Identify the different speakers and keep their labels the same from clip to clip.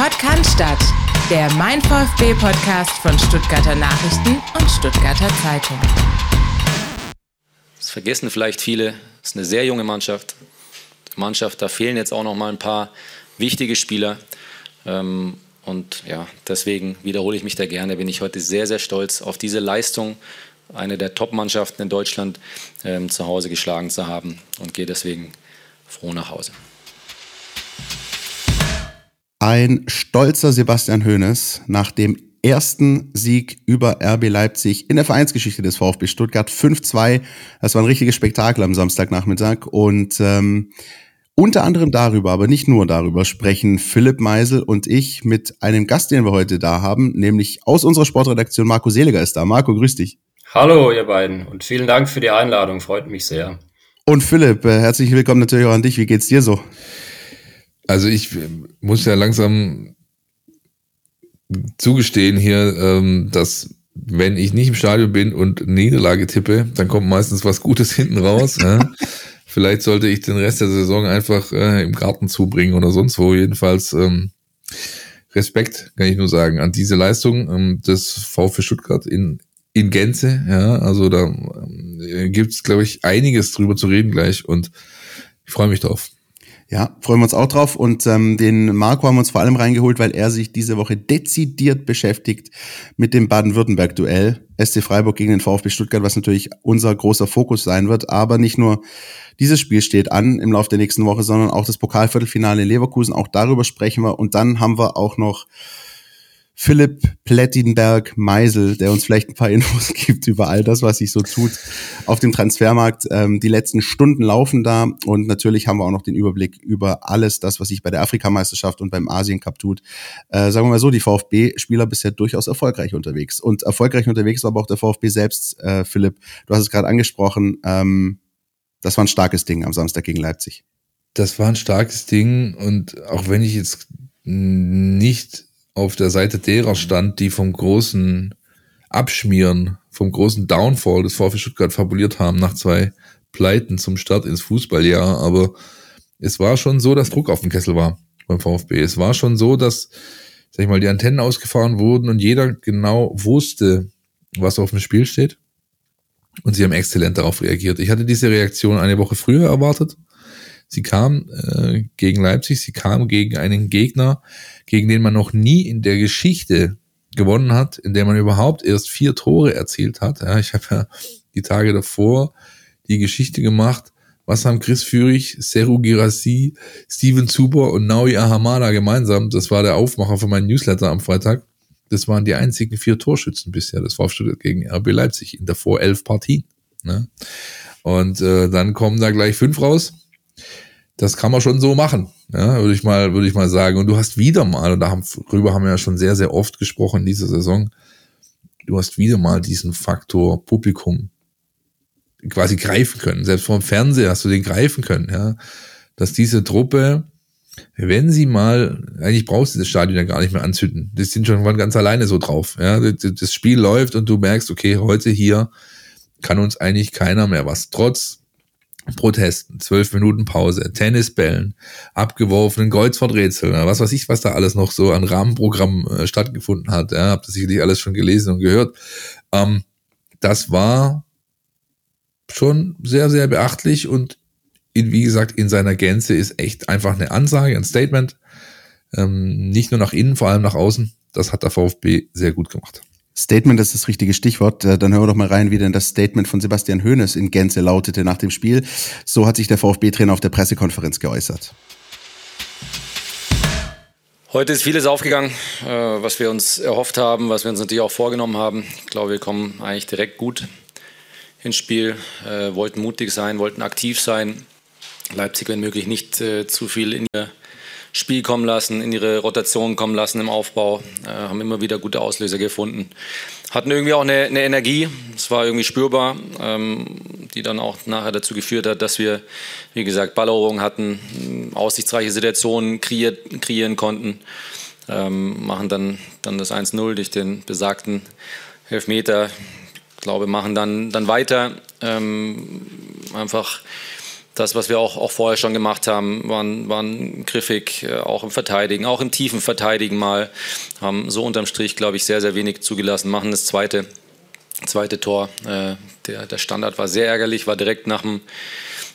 Speaker 1: Sport kann der Mein VfB Podcast von Stuttgarter Nachrichten und Stuttgarter Zeitung.
Speaker 2: Das vergessen vielleicht viele. Es ist eine sehr junge Mannschaft. Die Mannschaft, da fehlen jetzt auch noch mal ein paar wichtige Spieler. Ähm, und ja, deswegen wiederhole ich mich da gerne. Bin ich heute sehr, sehr stolz auf diese Leistung, eine der Top-Mannschaften in Deutschland ähm, zu Hause geschlagen zu haben und gehe deswegen froh nach Hause.
Speaker 3: Ein stolzer Sebastian Hoeneß nach dem ersten Sieg über RB Leipzig in der Vereinsgeschichte des VfB Stuttgart 5-2. Das war ein richtiges Spektakel am Samstagnachmittag und ähm, unter anderem darüber, aber nicht nur darüber, sprechen Philipp Meisel und ich mit einem Gast, den wir heute da haben, nämlich aus unserer Sportredaktion Marco Seliger ist da. Marco, grüß dich.
Speaker 4: Hallo, ihr beiden und vielen Dank für die Einladung, freut mich sehr.
Speaker 3: Und Philipp, äh, herzlich willkommen natürlich auch an dich. Wie geht's dir so?
Speaker 5: Also ich muss ja langsam zugestehen hier, ähm, dass wenn ich nicht im Stadion bin und Niederlage tippe, dann kommt meistens was Gutes hinten raus. ja. Vielleicht sollte ich den Rest der Saison einfach äh, im Garten zubringen oder sonst wo. Jedenfalls ähm, Respekt, kann ich nur sagen, an diese Leistung ähm, des VfB Stuttgart in, in Gänze. Ja, also da gibt es, glaube ich, einiges drüber zu reden gleich und ich freue mich drauf.
Speaker 3: Ja, freuen wir uns auch drauf. Und ähm, den Marco haben wir uns vor allem reingeholt, weil er sich diese Woche dezidiert beschäftigt mit dem Baden-Württemberg-Duell. SC Freiburg gegen den VfB Stuttgart, was natürlich unser großer Fokus sein wird. Aber nicht nur dieses Spiel steht an im Laufe der nächsten Woche, sondern auch das Pokalviertelfinale in Leverkusen. Auch darüber sprechen wir. Und dann haben wir auch noch Philipp Plettenberg Meisel, der uns vielleicht ein paar Infos gibt über all das, was sich so tut auf dem Transfermarkt. Ähm, die letzten Stunden laufen da und natürlich haben wir auch noch den Überblick über alles das, was sich bei der Afrikameisterschaft und beim Asien Cup tut. Äh, sagen wir mal so, die VfB-Spieler bisher durchaus erfolgreich unterwegs. Und erfolgreich unterwegs war aber auch der VfB selbst, äh, Philipp. Du hast es gerade angesprochen. Ähm, das war ein starkes Ding am Samstag gegen Leipzig.
Speaker 5: Das war ein starkes Ding und auch wenn ich jetzt nicht auf der Seite derer stand, die vom großen Abschmieren, vom großen Downfall des VfB Stuttgart fabuliert haben nach zwei Pleiten zum Start ins Fußballjahr. Aber es war schon so, dass Druck auf dem Kessel war beim VfB. Es war schon so, dass, sag ich mal, die Antennen ausgefahren wurden und jeder genau wusste, was auf dem Spiel steht. Und sie haben exzellent darauf reagiert. Ich hatte diese Reaktion eine Woche früher erwartet. Sie kam äh, gegen Leipzig, sie kam gegen einen Gegner, gegen den man noch nie in der Geschichte gewonnen hat, in der man überhaupt erst vier Tore erzielt hat. Ja, ich habe ja die Tage davor die Geschichte gemacht, was haben Chris Führig, Seru Girassi, Steven Zuber und Naui Ahamada gemeinsam? Das war der Aufmacher für meinen Newsletter am Freitag. Das waren die einzigen vier Torschützen bisher. Das war Stuttgart gegen RB Leipzig in davor elf Partien. Ne? Und äh, dann kommen da gleich fünf raus das kann man schon so machen, ja, würde ich mal, würde ich mal sagen. Und du hast wieder mal, und darüber haben wir ja schon sehr, sehr oft gesprochen in dieser Saison, du hast wieder mal diesen Faktor Publikum quasi greifen können. Selbst vom Fernseher hast du den greifen können, ja. Dass diese Truppe, wenn sie mal, eigentlich brauchst du das Stadion ja gar nicht mehr anzünden. Die sind schon ganz alleine so drauf, ja. Das Spiel läuft und du merkst, okay, heute hier kann uns eigentlich keiner mehr was. Trotz Protesten, zwölf Minuten Pause, Tennisbällen, abgeworfenen Kreuzworträtseln, was weiß ich, was da alles noch so an Rahmenprogramm äh, stattgefunden hat. Ja, habt das sicherlich alles schon gelesen und gehört. Ähm, das war schon sehr, sehr beachtlich und in, wie gesagt, in seiner Gänze ist echt einfach eine Ansage, ein Statement. Ähm, nicht nur nach innen, vor allem nach außen. Das hat der VfB sehr gut gemacht.
Speaker 3: Statement ist das richtige Stichwort. Äh, dann hören wir doch mal rein, wie denn das Statement von Sebastian Hoeneß in Gänze lautete nach dem Spiel. So hat sich der VfB-Trainer auf der Pressekonferenz geäußert.
Speaker 2: Heute ist vieles aufgegangen, äh, was wir uns erhofft haben, was wir uns natürlich auch vorgenommen haben. Ich glaube, wir kommen eigentlich direkt gut ins Spiel, äh, wollten mutig sein, wollten aktiv sein. Leipzig, wenn möglich, nicht zu viel in ihr Spiel kommen lassen, in ihre Rotation kommen lassen im Aufbau, äh, haben immer wieder gute Auslöser gefunden. Hatten irgendwie auch eine, eine Energie, es war irgendwie spürbar, ähm, die dann auch nachher dazu geführt hat, dass wir, wie gesagt, Balleroberung hatten, aussichtsreiche Situationen kreiert, kreieren konnten, ähm, machen dann, dann das 1-0 durch den besagten Elfmeter. Ich glaube, machen dann, dann weiter. Ähm, einfach das, was wir auch, auch vorher schon gemacht haben, waren, waren griffig, äh, auch im Verteidigen, auch im tiefen Verteidigen mal. Haben so unterm Strich, glaube ich, sehr, sehr wenig zugelassen. Machen das zweite, zweite Tor. Äh, der, der Standard war sehr ärgerlich, war direkt nach dem,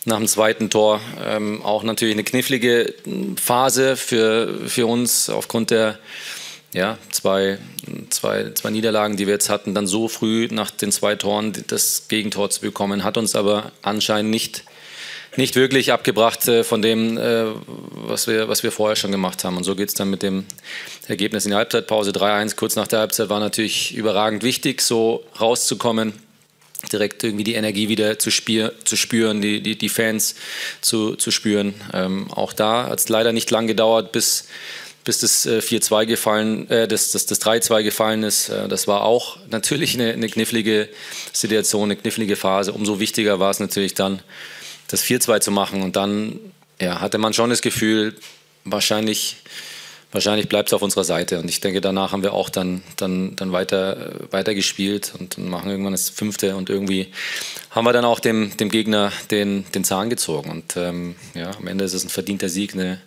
Speaker 2: nach dem zweiten Tor. Ähm, auch natürlich eine knifflige Phase für, für uns aufgrund der ja, zwei, zwei, zwei Niederlagen, die wir jetzt hatten, dann so früh nach den zwei Toren das Gegentor zu bekommen, hat uns aber anscheinend nicht nicht wirklich abgebracht äh, von dem, äh, was, wir, was wir vorher schon gemacht haben. Und so geht es dann mit dem Ergebnis in der Halbzeitpause 3-1. Kurz nach der Halbzeit war natürlich überragend wichtig, so rauszukommen, direkt irgendwie die Energie wieder zu, spier, zu spüren, die, die, die Fans zu, zu spüren. Ähm, auch da hat es leider nicht lang gedauert, bis bis das 4-2 äh, gefallen, äh, das, das, das 3-2 gefallen ist. Das war auch natürlich eine, eine knifflige Situation, eine knifflige Phase. Umso wichtiger war es natürlich dann, das 4-2 zu machen. Und dann ja, hatte man schon das Gefühl, wahrscheinlich, wahrscheinlich bleibt es auf unserer Seite. Und ich denke, danach haben wir auch dann, dann, dann weiter, weiter gespielt und machen irgendwann das fünfte. Und irgendwie haben wir dann auch dem, dem Gegner den, den Zahn gezogen. Und ähm, ja, am Ende ist es ein verdienter Sieg, eine,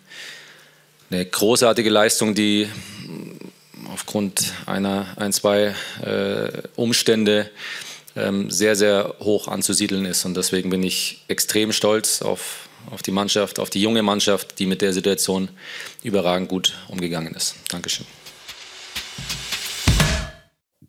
Speaker 2: eine großartige Leistung, die aufgrund einer, ein, zwei äh, Umstände sehr, sehr hoch anzusiedeln ist. Und deswegen bin ich extrem stolz auf, auf die Mannschaft, auf die junge Mannschaft, die mit der Situation überragend gut umgegangen ist. Dankeschön.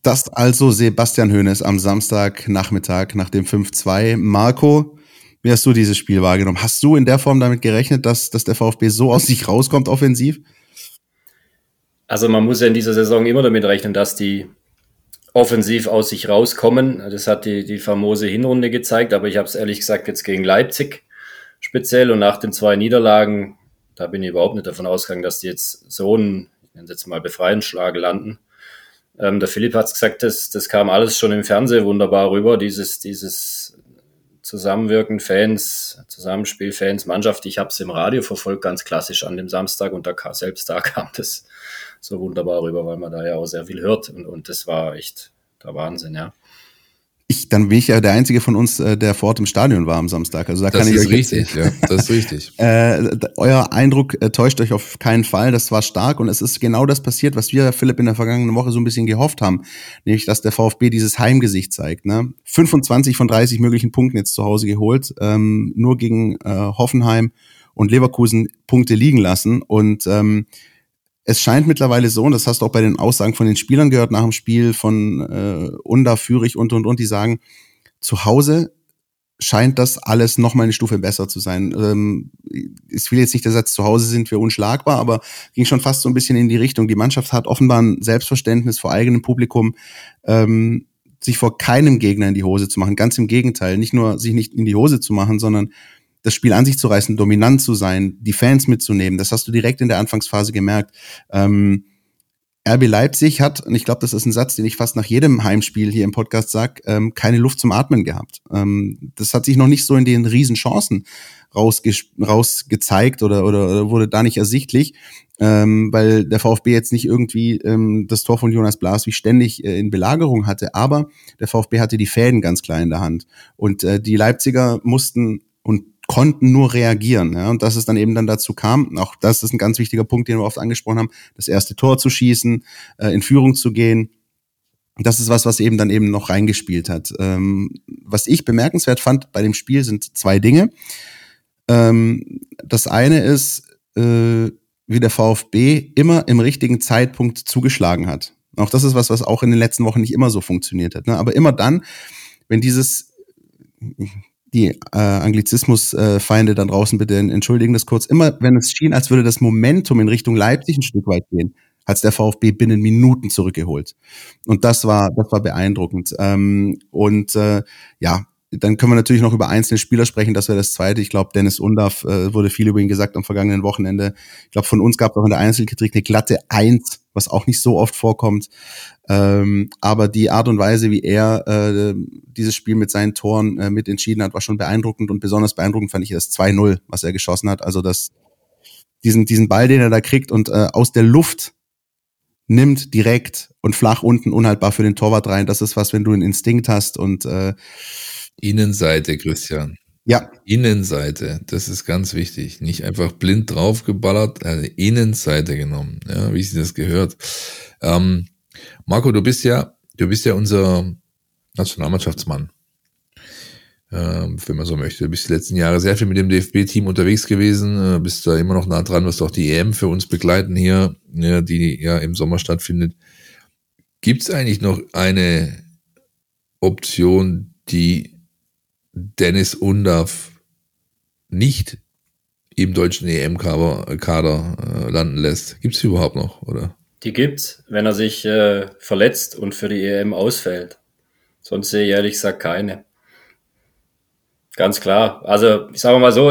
Speaker 3: Das also Sebastian Hoeneß am Samstagnachmittag nach dem 5-2. Marco, wie hast du dieses Spiel wahrgenommen? Hast du in der Form damit gerechnet, dass, dass der VfB so aus sich rauskommt offensiv?
Speaker 4: Also man muss ja in dieser Saison immer damit rechnen, dass die offensiv aus sich rauskommen. Das hat die, die famose Hinrunde gezeigt, aber ich habe es ehrlich gesagt jetzt gegen Leipzig speziell und nach den zwei Niederlagen, da bin ich überhaupt nicht davon ausgegangen, dass die jetzt so einen, ich jetzt mal Befreiungsschlag landen. Ähm, der Philipp hat es gesagt, das, das kam alles schon im Fernsehen wunderbar rüber, dieses, dieses Zusammenwirken, Fans, Zusammenspiel, Fans, Mannschaft. Ich habe es im Radio verfolgt, ganz klassisch an dem Samstag und da selbst da kam das so wunderbar rüber, weil man da ja auch sehr viel hört. Und, und das war echt der Wahnsinn, ja.
Speaker 3: Ich, dann bin ich ja der Einzige von uns, äh, der vor Ort im Stadion war am Samstag. Also da
Speaker 5: das
Speaker 3: kann
Speaker 5: ist
Speaker 3: ich
Speaker 5: richtig, ja, das ist richtig.
Speaker 3: äh, euer Eindruck äh, täuscht euch auf keinen Fall. Das war stark und es ist genau das passiert, was wir, Philipp, in der vergangenen Woche so ein bisschen gehofft haben. Nämlich, dass der VfB dieses Heimgesicht zeigt. Ne? 25 von 30 möglichen Punkten jetzt zu Hause geholt, ähm, nur gegen äh, Hoffenheim und Leverkusen Punkte liegen lassen. Und ähm, es scheint mittlerweile so, und das hast du auch bei den Aussagen von den Spielern gehört nach dem Spiel von äh, Unda, Führig und und und, die sagen, zu Hause scheint das alles noch mal eine Stufe besser zu sein. Ähm, ich will jetzt nicht der Satz, zu Hause sind wir unschlagbar, aber ging schon fast so ein bisschen in die Richtung. Die Mannschaft hat offenbar ein Selbstverständnis vor eigenem Publikum, ähm, sich vor keinem Gegner in die Hose zu machen. Ganz im Gegenteil, nicht nur sich nicht in die Hose zu machen, sondern das Spiel an sich zu reißen, dominant zu sein, die Fans mitzunehmen. Das hast du direkt in der Anfangsphase gemerkt. Ähm, RB Leipzig hat, und ich glaube, das ist ein Satz, den ich fast nach jedem Heimspiel hier im Podcast sage, ähm, keine Luft zum Atmen gehabt. Ähm, das hat sich noch nicht so in den Riesenchancen rausgezeigt oder, oder, oder wurde da nicht ersichtlich, ähm, weil der VfB jetzt nicht irgendwie ähm, das Tor von Jonas Blas wie ständig äh, in Belagerung hatte, aber der VfB hatte die Fäden ganz klar in der Hand. Und äh, die Leipziger mussten und konnten nur reagieren. Ja, und dass es dann eben dann dazu kam, auch das ist ein ganz wichtiger Punkt, den wir oft angesprochen haben, das erste Tor zu schießen, äh, in Führung zu gehen. Das ist was, was eben dann eben noch reingespielt hat. Ähm, was ich bemerkenswert fand bei dem Spiel sind zwei Dinge. Ähm, das eine ist, äh, wie der VfB immer im richtigen Zeitpunkt zugeschlagen hat. Auch das ist was, was auch in den letzten Wochen nicht immer so funktioniert hat. Ne? Aber immer dann, wenn dieses die äh, Anglizismus-Feinde äh, dann draußen bitte entschuldigen das kurz. Immer wenn es schien, als würde das Momentum in Richtung Leipzig ein Stück weit gehen, hat der VfB binnen Minuten zurückgeholt. Und das war, das war beeindruckend. Ähm, und äh, ja, dann können wir natürlich noch über einzelne Spieler sprechen. Das wäre das Zweite. Ich glaube, Dennis Undaff äh, wurde viel über ihn gesagt am vergangenen Wochenende. Ich glaube, von uns gab es auch in der Einzelkritik eine glatte Eins, was auch nicht so oft vorkommt. Ähm, aber die Art und Weise, wie er äh, dieses Spiel mit seinen Toren äh, mit entschieden hat, war schon beeindruckend. Und besonders beeindruckend fand ich das 2-0, was er geschossen hat. Also das, diesen, diesen Ball, den er da kriegt und äh, aus der Luft nimmt direkt und flach unten unhaltbar für den Torwart rein. Das ist was, wenn du einen Instinkt hast und äh,
Speaker 5: Innenseite, Christian.
Speaker 3: Ja.
Speaker 5: Innenseite, das ist ganz wichtig. Nicht einfach blind draufgeballert, eine Innenseite genommen, ja, wie sich das gehört. Ähm, Marco, du bist ja, du bist ja unser Nationalmannschaftsmann. Ähm, wenn man so möchte. Du bist die letzten Jahre sehr viel mit dem DFB-Team unterwegs gewesen, äh, bist da immer noch nah dran, wirst auch die EM für uns begleiten hier, ja, die ja im Sommer stattfindet. Gibt es eigentlich noch eine Option, die Dennis Undaff nicht im deutschen EM-Kader äh, landen lässt? Gibt es überhaupt noch, oder?
Speaker 4: Die gibt's, wenn er sich äh, verletzt und für die EM ausfällt. Sonst sehe ich ehrlich gesagt keine. Ganz klar. Also, ich sage mal so,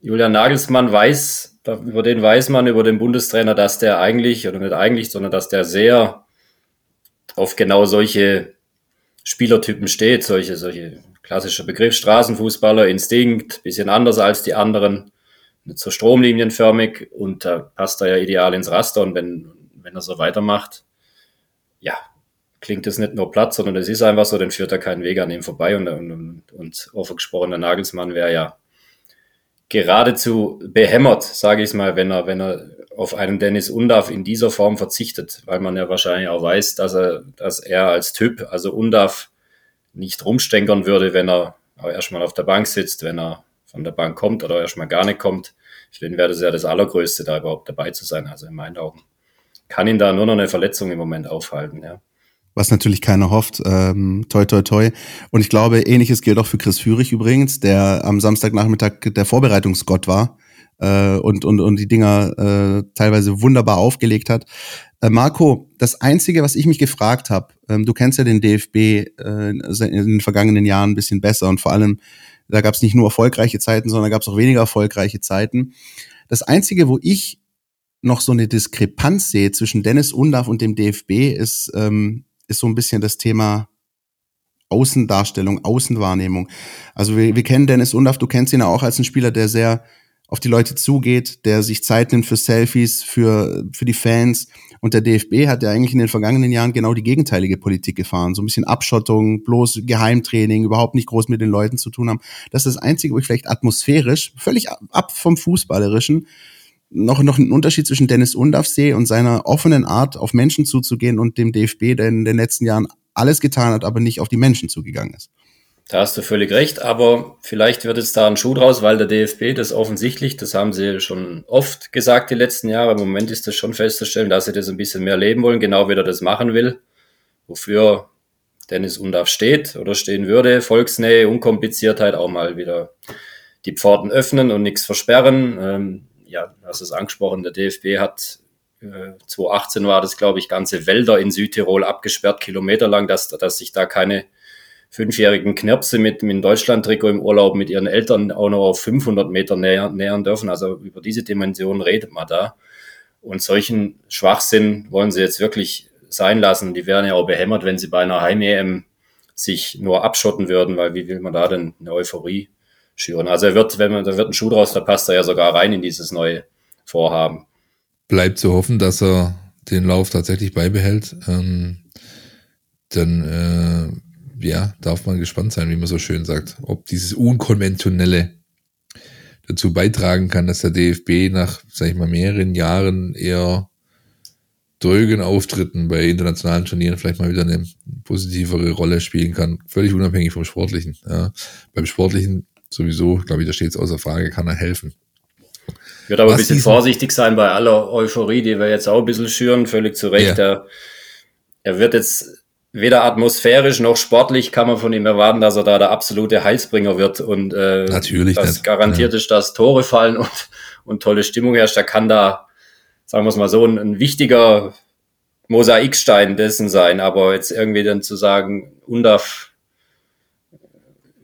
Speaker 4: Julian Nagelsmann weiß, über den weiß man, über den Bundestrainer, dass der eigentlich, oder nicht eigentlich, sondern dass der sehr auf genau solche Spielertypen steht, solche, solche klassische Begriff, Straßenfußballer, Instinkt, bisschen anders als die anderen, nicht so stromlinienförmig und da passt er ja ideal ins Raster und wenn, wenn er so weitermacht, ja, klingt das nicht nur platt, sondern es ist einfach so, dann führt er keinen Weg an ihm vorbei und, und, und offen gesprochen, der Nagelsmann wäre ja geradezu behämmert, sage ich mal, wenn er, wenn er auf einen Dennis Undav in dieser Form verzichtet, weil man ja wahrscheinlich auch weiß, dass er, dass er als Typ, also Undav, nicht rumstänkern würde, wenn er auch erstmal auf der Bank sitzt, wenn er von der Bank kommt oder erstmal gar nicht kommt. Für den wäre das ja das Allergrößte, da überhaupt dabei zu sein, also in meinen Augen. Kann ihn da nur noch eine Verletzung im Moment aufhalten, ja
Speaker 3: was natürlich keiner hofft. Ähm, toi, toi, toi. Und ich glaube, ähnliches gilt auch für Chris Führig übrigens, der am Samstagnachmittag der Vorbereitungsgott war äh, und, und, und die Dinger äh, teilweise wunderbar aufgelegt hat. Äh, Marco, das Einzige, was ich mich gefragt habe, ähm, du kennst ja den DFB äh, in den vergangenen Jahren ein bisschen besser und vor allem, da gab es nicht nur erfolgreiche Zeiten, sondern gab es auch weniger erfolgreiche Zeiten. Das Einzige, wo ich noch so eine Diskrepanz sehe zwischen Dennis Undaff und dem DFB, ist, ähm, ist so ein bisschen das Thema Außendarstellung, Außenwahrnehmung. Also wir, wir kennen Dennis Undaff, du kennst ihn ja auch als ein Spieler, der sehr auf die Leute zugeht, der sich Zeit nimmt für Selfies, für, für die Fans. Und der DFB hat ja eigentlich in den vergangenen Jahren genau die gegenteilige Politik gefahren. So ein bisschen Abschottung, bloß Geheimtraining, überhaupt nicht groß mit den Leuten zu tun haben. Das ist das Einzige, wo ich vielleicht atmosphärisch, völlig ab vom Fußballerischen, noch, noch einen Unterschied zwischen Dennis Undaff sehe und seiner offenen Art, auf Menschen zuzugehen und dem DFB, der in den letzten Jahren alles getan hat, aber nicht auf die Menschen zugegangen ist.
Speaker 4: Da hast du völlig recht, aber vielleicht wird jetzt da ein Schuh draus, weil der DFB das offensichtlich, das haben sie schon oft gesagt die letzten Jahre, im Moment ist das schon festzustellen, dass sie das ein bisschen mehr leben wollen, genau wie er das machen will, wofür Dennis Undaff steht oder stehen würde, Volksnähe, Unkompliziertheit, auch mal wieder die Pforten öffnen und nichts versperren. Ähm, ja, hast es angesprochen, der DFB hat äh, 2018 war das, glaube ich, ganze Wälder in Südtirol abgesperrt, kilometerlang, dass, dass sich da keine fünfjährigen Knirpse mit, dem Deutschland-Trikot im Urlaub mit ihren Eltern auch noch auf 500 Meter nähern, nähern dürfen. Also über diese Dimension redet man da. Und solchen Schwachsinn wollen sie jetzt wirklich sein lassen. Die wären ja auch behämmert, wenn sie bei einer Heim-EM sich nur abschotten würden, weil wie will man da denn eine Euphorie schüren. Also er wird, wenn man, da wird ein Schuh draus, da passt er ja sogar rein in dieses neue Vorhaben.
Speaker 5: Bleibt zu hoffen, dass er den Lauf tatsächlich beibehält. Ähm, dann äh, ja, darf man gespannt sein, wie man so schön sagt, ob dieses Unkonventionelle dazu beitragen kann, dass der DFB nach, sag ich mal, mehreren Jahren eher drögen Auftritten bei internationalen Turnieren vielleicht mal wieder eine positivere Rolle spielen kann, völlig unabhängig vom Sportlichen. Ja. Beim Sportlichen sowieso, glaube ich, da steht es außer Frage, kann er helfen.
Speaker 4: Ich würde aber Was ein bisschen vorsichtig sein bei aller Euphorie, die wir jetzt auch ein bisschen schüren, völlig zu Recht. Ja. Er, er wird jetzt weder atmosphärisch noch sportlich kann man von ihm erwarten, dass er da der absolute Heilsbringer wird und äh,
Speaker 5: Natürlich
Speaker 4: das
Speaker 5: nicht.
Speaker 4: garantiert ja. ist, dass Tore fallen und, und tolle Stimmung herrscht. Da kann da, sagen wir es mal so, ein, ein wichtiger Mosaikstein dessen sein, aber jetzt irgendwie dann zu sagen, Undaf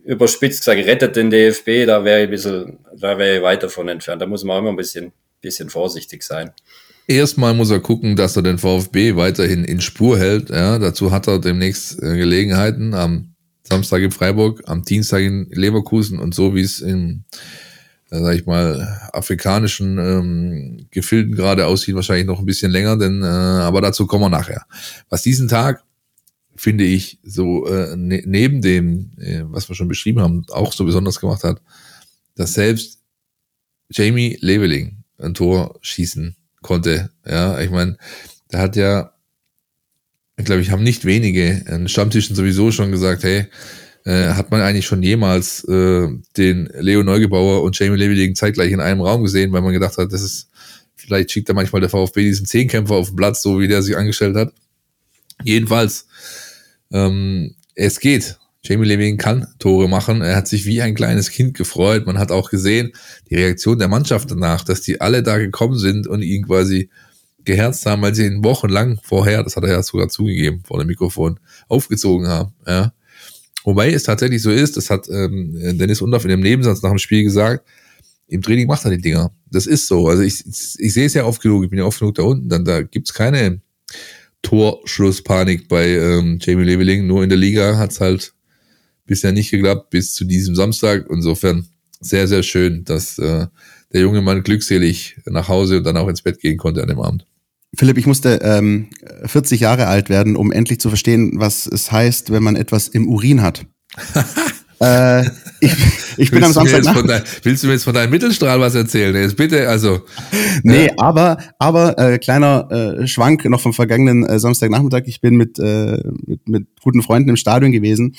Speaker 4: überspitzt gesagt, rettet den DFB, da wäre ich ein bisschen, da wäre ich weit davon entfernt. Da muss man auch immer ein bisschen, bisschen vorsichtig sein.
Speaker 5: Erstmal muss er gucken, dass er den VfB weiterhin in Spur hält. Ja, dazu hat er demnächst äh, Gelegenheiten am Samstag in Freiburg, am Dienstag in Leverkusen und so wie es in, äh, sag ich mal, afrikanischen ähm, Gefilden gerade aussieht, wahrscheinlich noch ein bisschen länger, denn äh, aber dazu kommen wir nachher. Was diesen Tag finde ich, so äh, ne neben dem, äh, was wir schon beschrieben haben, auch so besonders gemacht hat, dass selbst Jamie Leveling ein Tor schießen konnte. Ja, ich meine, da hat ja, ich glaube, ich haben nicht wenige an Stammtischen sowieso schon gesagt, hey, äh, hat man eigentlich schon jemals äh, den Leo Neugebauer und Jamie Leveling zeitgleich in einem Raum gesehen, weil man gedacht hat, das ist, vielleicht schickt er manchmal der VfB diesen Zehnkämpfer auf den Platz, so wie der sich angestellt hat. Jedenfalls, ähm, es geht. Jamie Levine kann Tore machen. Er hat sich wie ein kleines Kind gefreut. Man hat auch gesehen, die Reaktion der Mannschaft danach, dass die alle da gekommen sind und ihn quasi geherzt haben, weil sie ihn wochenlang vorher, das hat er ja sogar zugegeben vor dem Mikrofon, aufgezogen haben. Ja. Wobei es tatsächlich so ist, das hat ähm, Dennis Undorf in dem Nebensatz nach dem Spiel gesagt, im Training macht er die Dinger. Das ist so. Also ich, ich, ich sehe es ja oft genug, ich bin ja oft genug da unten, dann da gibt's keine Torschlusspanik bei ähm, Jamie Leveling. Nur in der Liga hat's halt bisher nicht geklappt, bis zu diesem Samstag. Insofern sehr, sehr schön, dass äh, der junge Mann glückselig nach Hause und dann auch ins Bett gehen konnte an dem Abend.
Speaker 3: Philipp, ich musste ähm, 40 Jahre alt werden, um endlich zu verstehen, was es heißt, wenn man etwas im Urin hat.
Speaker 5: äh, ich, ich bin am Samstag. Dein, willst du mir jetzt von deinem Mittelstrahl was erzählen? Jetzt bitte, also.
Speaker 3: Nee, ja. aber, aber äh, kleiner äh, Schwank noch vom vergangenen äh, Samstagnachmittag. Ich bin mit, äh, mit, mit guten Freunden im Stadion gewesen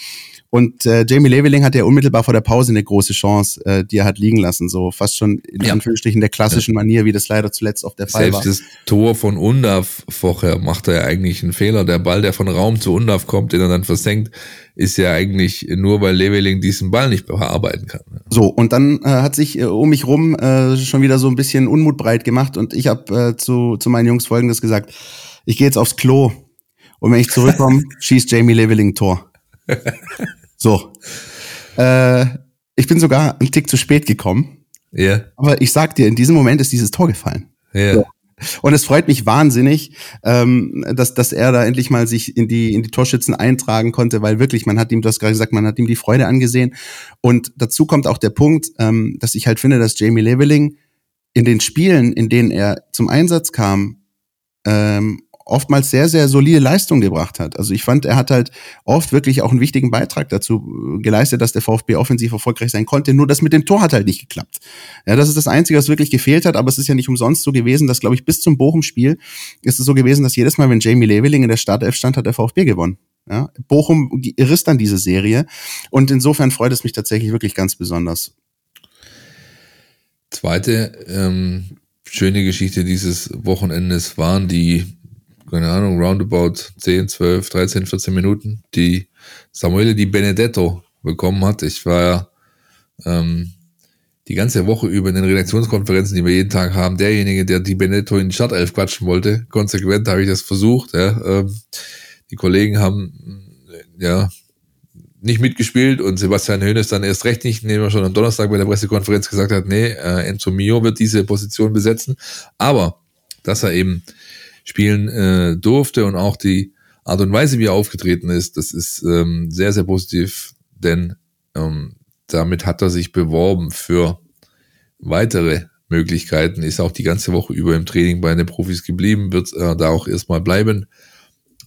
Speaker 3: und äh, Jamie Leveling hatte ja unmittelbar vor der Pause eine große Chance, äh, die er hat liegen lassen. So fast schon in ja. Anführungsstrichen der klassischen. Manier, wie das leider zuletzt auf der Fall
Speaker 5: Selbst war. Selbst das Tor von Undaf vorher macht er ja eigentlich einen Fehler. Der Ball, der von Raum zu Undaf kommt, den er dann versenkt, ist ja eigentlich nur, weil Leveling diesen Ball nicht bearbeiten kann.
Speaker 3: So, und dann äh, hat sich äh, um mich rum äh, schon wieder so ein bisschen Unmut breit gemacht und ich habe äh, zu, zu meinen Jungs folgendes gesagt. Ich gehe jetzt aufs Klo und wenn ich zurückkomme, schießt Jamie Leveling Tor. So. Äh, ich bin sogar einen Tick zu spät gekommen.
Speaker 5: Ja. Yeah.
Speaker 3: Aber ich sag dir, in diesem Moment ist dieses Tor gefallen.
Speaker 5: Ja. Yeah.
Speaker 3: Und es freut mich wahnsinnig, ähm, dass, dass er da endlich mal sich in die, in die Torschützen eintragen konnte, weil wirklich, man hat ihm, du hast gerade gesagt, man hat ihm die Freude angesehen. Und dazu kommt auch der Punkt, ähm, dass ich halt finde, dass Jamie Leveling in den Spielen, in denen er zum Einsatz kam, ähm, oftmals sehr, sehr solide Leistung gebracht hat. Also ich fand, er hat halt oft wirklich auch einen wichtigen Beitrag dazu äh, geleistet, dass der VfB offensiv erfolgreich sein konnte. Nur das mit dem Tor hat halt nicht geklappt. Ja, das ist das Einzige, was wirklich gefehlt hat, aber es ist ja nicht umsonst so gewesen, dass, glaube ich, bis zum Bochum-Spiel ist es so gewesen, dass jedes Mal, wenn Jamie Leveling in der Startelf stand, hat der VfB gewonnen. Ja, Bochum riss dann diese Serie und insofern freut es mich tatsächlich wirklich ganz besonders.
Speaker 5: Zweite ähm, schöne Geschichte dieses Wochenendes waren die keine Ahnung, roundabout 10, 12, 13, 14 Minuten, die Samuele Di Benedetto bekommen hat. Ich war ja ähm, die ganze Woche über in den Redaktionskonferenzen, die wir jeden Tag haben, derjenige, der Di Benedetto in die Startelf quatschen wollte. Konsequent habe ich das versucht. Ja. Ähm, die Kollegen haben ja nicht mitgespielt und Sebastian Hoeneß dann erst recht nicht, indem er schon am Donnerstag bei der Pressekonferenz gesagt hat, nee, äh, Enzo Mio wird diese Position besetzen. Aber dass er eben spielen äh, durfte und auch die Art und Weise, wie er aufgetreten ist, das ist ähm, sehr, sehr positiv, denn ähm, damit hat er sich beworben für weitere Möglichkeiten, ist auch die ganze Woche über im Training bei den Profis geblieben, wird äh, da auch erstmal bleiben,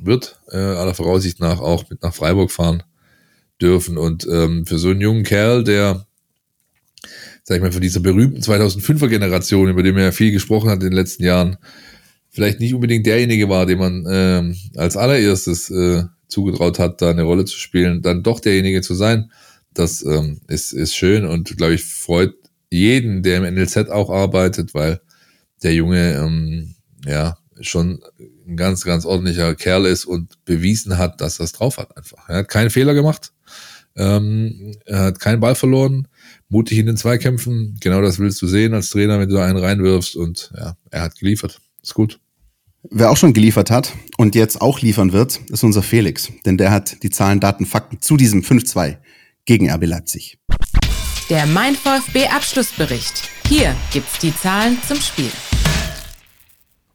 Speaker 5: wird äh, aller Voraussicht nach auch mit nach Freiburg fahren dürfen. Und ähm, für so einen jungen Kerl, der, sag ich mal, von dieser berühmten 2005er Generation, über die man ja viel gesprochen hat in den letzten Jahren, vielleicht nicht unbedingt derjenige war, dem man äh, als allererstes äh, zugetraut hat, da eine Rolle zu spielen, dann doch derjenige zu sein, das ähm, ist, ist schön und glaube ich freut jeden, der im NLZ auch arbeitet, weil der Junge ähm, ja schon ein ganz, ganz ordentlicher Kerl ist und bewiesen hat, dass er es drauf hat einfach. Er hat keinen Fehler gemacht, ähm, er hat keinen Ball verloren, mutig in den Zweikämpfen, genau das willst du sehen als Trainer, wenn du da einen reinwirfst und ja, er hat geliefert. Ist gut.
Speaker 3: Wer auch schon geliefert hat und jetzt auch liefern wird, ist unser Felix. Denn der hat die Zahlen, Daten, Fakten zu diesem 5-2 gegen RB Leipzig.
Speaker 1: Der Mein VfB Abschlussbericht. Hier gibt's die Zahlen zum Spiel.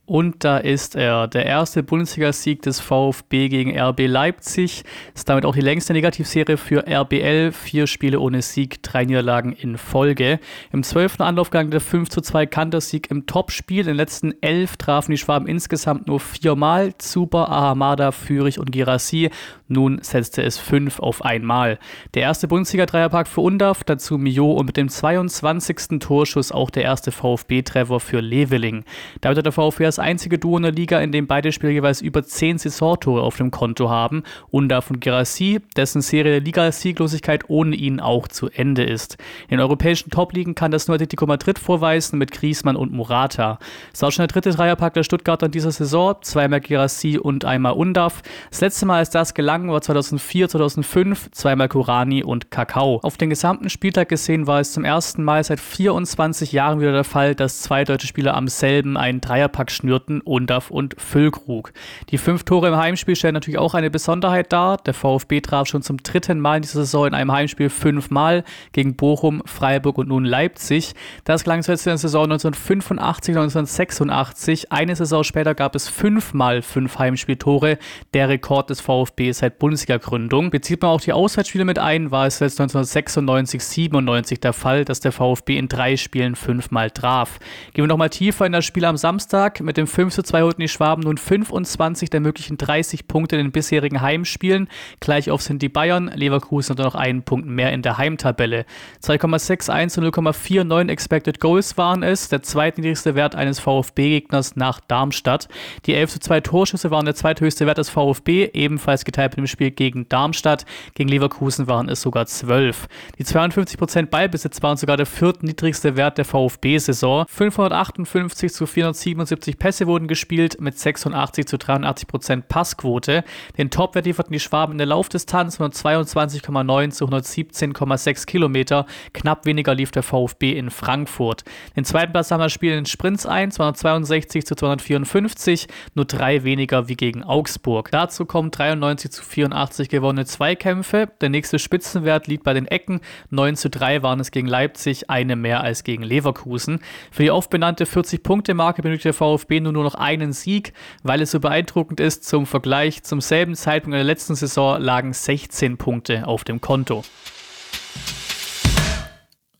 Speaker 6: Und da ist er, der erste Bundesligasieg des VfB gegen RB Leipzig. Ist damit auch die längste Negativserie für RBL. Vier Spiele ohne Sieg, drei Niederlagen in Folge. Im zwölften Anlaufgang der 5 zu 2 Kantersieg im Topspiel. In den letzten elf trafen die Schwaben insgesamt nur viermal. Zuber, Ahamada, Fürich und Girassi. Nun setzte es fünf auf einmal. Der erste Bundesliga-Dreierpack für Undaf, dazu Mio und mit dem 22. Torschuss auch der erste VfB-Treffer für Leveling. Damit hat der VfB das einzige Duo in der Liga, in dem beide Spieler jeweils über zehn Saisontore auf dem Konto haben. Und Gerassi, dessen Serie der Liga-Sieglosigkeit ohne ihn auch zu Ende ist. In europäischen Top-Ligen kann das nur Atletico Madrid vorweisen mit Griezmann und Murata. Es ist auch schon der dritte Dreierpack der Stuttgarter in dieser Saison, zweimal Gerassi und einmal Undaf. Das letzte Mal, als das gelang, war 2004, 2005, zweimal Kurani und Kakao. Auf den gesamten Spieltag gesehen war es zum ersten Mal seit 24 Jahren wieder der Fall, dass zwei deutsche Spieler am selben einen Dreierpack schnürten, Undaf und Füllkrug. Die fünf Tore im Heimspiel stellen natürlich auch eine Besonderheit dar. Der VfB traf schon zum dritten Mal in dieser Saison in einem Heimspiel fünfmal gegen Bochum, Freiburg und nun Leipzig. Das gelang zuletzt in der Saison 1985, 1986. Eine Saison später gab es fünfmal fünf Heimspieltore, der Rekord des VfB seit Bundesliga-Gründung. Bezieht man auch die Auswärtsspiele mit ein, war es jetzt 1996, 97 der Fall, dass der VfB in drei Spielen fünfmal traf. Gehen wir nochmal tiefer in das Spiel am Samstag. Mit dem 5 zu 2 holten die Schwaben nun 25 der möglichen 30 Punkte in den bisherigen Heimspielen. Gleich auf sind die Bayern. Leverkusen hat noch einen Punkt mehr in der Heimtabelle. 2,61 und 0,49 Expected Goals waren es, der zweitniedrigste Wert eines VfB-Gegners nach Darmstadt. Die 11 zu 2 Torschüsse waren der zweithöchste Wert des VfB, ebenfalls geteilt mit dem Spiel gegen Darmstadt. Gegen Leverkusen waren es sogar 12. Die 52% Ballbesitz waren sogar der viertniedrigste Wert der VfB-Saison. 558 zu 477 Pässe wurden gespielt mit 86 zu 83% Passquote. Den Topwert lieferten die Schwaben in der Laufdistanz von 22,9 zu 117,6 Kilometer. Knapp weniger lief der VfB in Frankfurt. Den zweiten Platz haben wir Spiel in Sprints ein, 262 zu 254, nur drei weniger wie gegen Augsburg. Dazu kommen 93 zu 84 gewonnene Zweikämpfe. Der nächste Spitzenwert liegt bei den Ecken. 9 zu 3 waren es gegen Leipzig, eine mehr als gegen Leverkusen. Für die oft benannte 40-Punkte-Marke benötigt der VfB nur noch einen Sieg, weil es so beeindruckend ist. Zum Vergleich, zum selben Zeitpunkt in der letzten Saison lagen 16 Punkte auf dem Konto.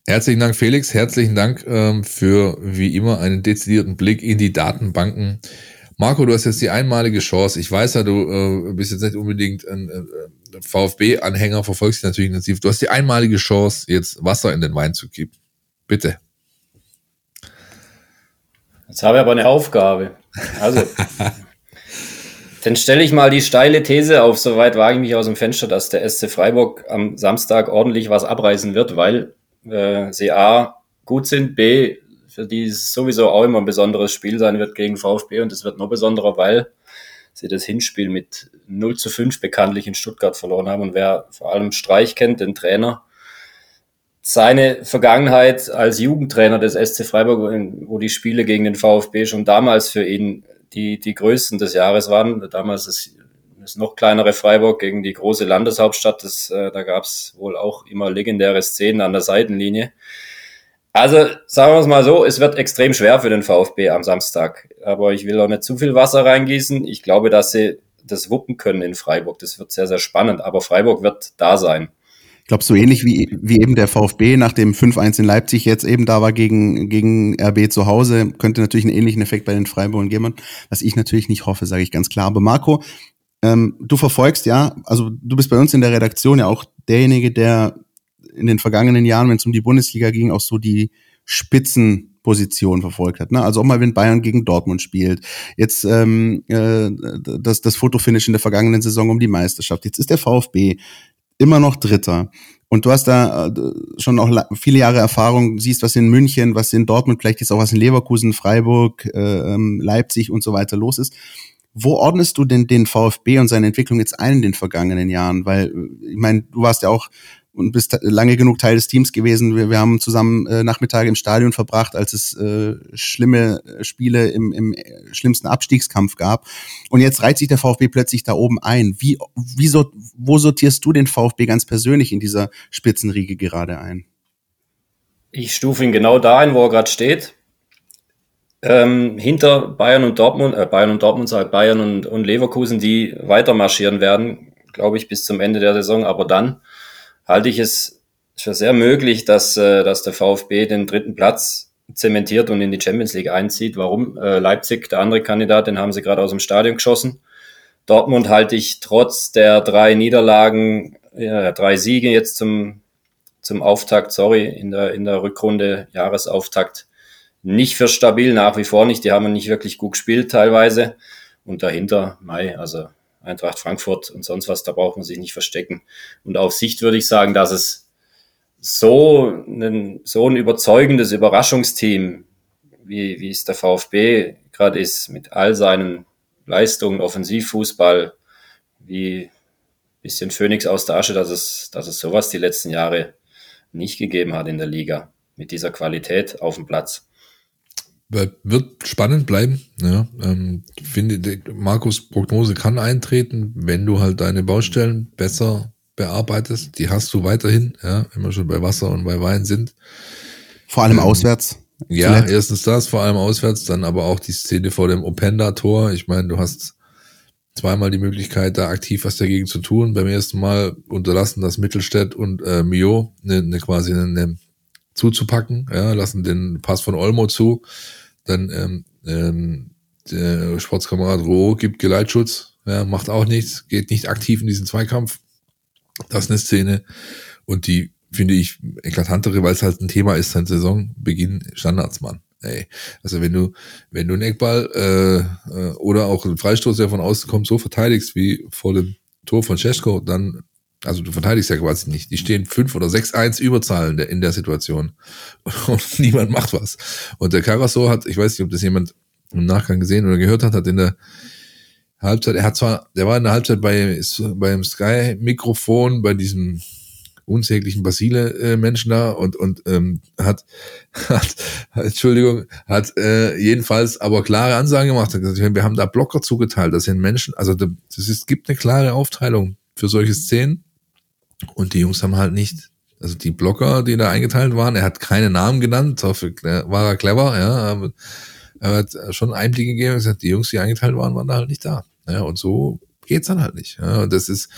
Speaker 5: Herzlichen Dank, Felix. Herzlichen Dank ähm, für wie immer einen dezidierten Blick in die Datenbanken. Marco, du hast jetzt die einmalige Chance. Ich weiß ja, du äh, bist jetzt nicht unbedingt ein äh, VfB-Anhänger, verfolgst dich natürlich intensiv. Du hast die einmalige Chance, jetzt Wasser in den Wein zu kippen. Bitte.
Speaker 4: Jetzt habe ich aber eine Aufgabe. Also, dann stelle ich mal die steile These auf, soweit wage ich mich aus dem Fenster, dass der SC Freiburg am Samstag ordentlich was abreißen wird, weil äh, sie A gut sind, B für die es sowieso auch immer ein besonderes Spiel sein wird gegen VfB und es wird noch besonderer, weil sie das Hinspiel mit 0 zu 5 bekanntlich in Stuttgart verloren haben und wer vor allem Streich kennt, den Trainer, seine Vergangenheit als Jugendtrainer des SC Freiburg, wo die Spiele gegen den VfB schon damals für ihn die, die größten des Jahres waren. Damals das, das noch kleinere Freiburg gegen die große Landeshauptstadt. Das, äh, da gab es wohl auch immer legendäre Szenen an der Seitenlinie. Also sagen wir es mal so, es wird extrem schwer für den VfB am Samstag. Aber ich will auch nicht zu viel Wasser reingießen. Ich glaube, dass sie das wuppen können in Freiburg. Das wird sehr, sehr spannend. Aber Freiburg wird da sein.
Speaker 3: Ich glaube, so ähnlich wie, wie eben der VfB nach dem 5-1 in Leipzig jetzt eben da war gegen, gegen RB zu Hause, könnte natürlich einen ähnlichen Effekt bei den Freiburgern geben, was ich natürlich nicht hoffe, sage ich ganz klar. Aber Marco, ähm, du verfolgst ja, also du bist bei uns in der Redaktion ja auch derjenige, der in den vergangenen Jahren, wenn es um die Bundesliga ging, auch so die Spitzenposition verfolgt hat. Ne? Also auch mal, wenn Bayern gegen Dortmund spielt. Jetzt ähm, äh, das, das Fotofinish in der vergangenen Saison um die Meisterschaft. Jetzt ist der VfB immer noch Dritter. Und du hast da äh, schon auch viele Jahre Erfahrung, siehst, was in München, was in Dortmund, vielleicht jetzt auch was in Leverkusen, Freiburg, äh, ähm, Leipzig und so weiter los ist. Wo ordnest du denn den VfB und seine Entwicklung jetzt ein in den vergangenen Jahren? Weil, äh, ich meine, du warst ja auch und bist lange genug Teil des Teams gewesen. Wir, wir haben zusammen äh, Nachmittage im Stadion verbracht, als es äh, schlimme Spiele im, im schlimmsten Abstiegskampf gab. Und jetzt reiht sich der VfB plötzlich da oben ein. Wie, wie so, wo sortierst du den VfB ganz persönlich in dieser Spitzenriege gerade ein?
Speaker 4: Ich stufe ihn genau da ein, wo er gerade steht. ähm, hinter Bayern und Dortmund, äh, Bayern und Dortmund, sagt Bayern und, und Leverkusen, die weiter marschieren werden, glaube ich, bis zum Ende der Saison. Aber dann halte ich es für sehr möglich, dass, äh, dass der VfB den dritten Platz zementiert und in die Champions League einzieht. Warum? Äh, Leipzig, der andere Kandidat, den haben sie gerade aus dem Stadion geschossen. Dortmund halte ich trotz der drei Niederlagen, ja, drei Siege jetzt zum, zum Auftakt, sorry, in der, in der Rückrunde, Jahresauftakt, nicht für stabil, nach wie vor nicht. Die haben nicht wirklich gut gespielt teilweise. Und dahinter, Mai, also Eintracht Frankfurt und sonst was, da braucht man sich nicht verstecken. Und auf Sicht würde ich sagen, dass es so ein, so ein überzeugendes Überraschungsteam, wie, wie es der VfB gerade ist, mit all seinen Leistungen, Offensivfußball, wie bisschen Phoenix aus der Asche, dass es, dass es sowas die letzten Jahre nicht gegeben hat in der Liga mit dieser Qualität auf dem Platz.
Speaker 5: Wird spannend bleiben. Ja, ähm, finde, Markus Prognose kann eintreten, wenn du halt deine Baustellen besser bearbeitest. Die hast du weiterhin, ja, wenn wir schon bei Wasser und bei Wein sind.
Speaker 3: Vor allem ähm, auswärts.
Speaker 5: Ja, zuletzt. erstens das, vor allem auswärts, dann aber auch die Szene vor dem Openda-Tor. Ich meine, du hast zweimal die Möglichkeit, da aktiv was dagegen zu tun. Beim ersten Mal unterlassen das Mittelstädt und äh, Mio ne, ne, quasi eine, ne, zuzupacken, ja, lassen den Pass von Olmo zu dann ähm, ähm, der Sportskamerad Roh gibt Geleitschutz, ja, macht auch nichts, geht nicht aktiv in diesen Zweikampf. Das ist eine Szene. Und die finde ich eklatantere, weil es halt ein Thema ist, sein Saisonbeginn Standardsmann. Ey, also wenn du, wenn du einen Eckball äh, äh, oder auch einen Freistoß, der von außen kommt, so verteidigst wie vor dem Tor von Cesko, dann also du verteidigst ja quasi nicht. Die stehen fünf oder sechs eins Überzahlen in der Situation. Und niemand macht was. Und der Karasor hat, ich weiß nicht, ob das jemand im Nachgang gesehen oder gehört hat, hat in der Halbzeit, er hat zwar, der war in der Halbzeit bei, beim Sky-Mikrofon, bei diesem unsäglichen Basile-Menschen da und, und ähm, hat, hat, Entschuldigung, hat äh, jedenfalls aber klare Ansagen gemacht. Gesagt, wir haben da Blocker zugeteilt. Das sind Menschen, also das ist, gibt eine klare Aufteilung für solche Szenen. Und die Jungs haben halt nicht, also die Blocker, die da eingeteilt waren, er hat keine Namen genannt, dafür war er clever, ja, aber er hat schon Einblicke gegeben und gesagt, die Jungs, die eingeteilt waren, waren da halt nicht da. Ja, und so geht's dann halt nicht. Ja, und das ist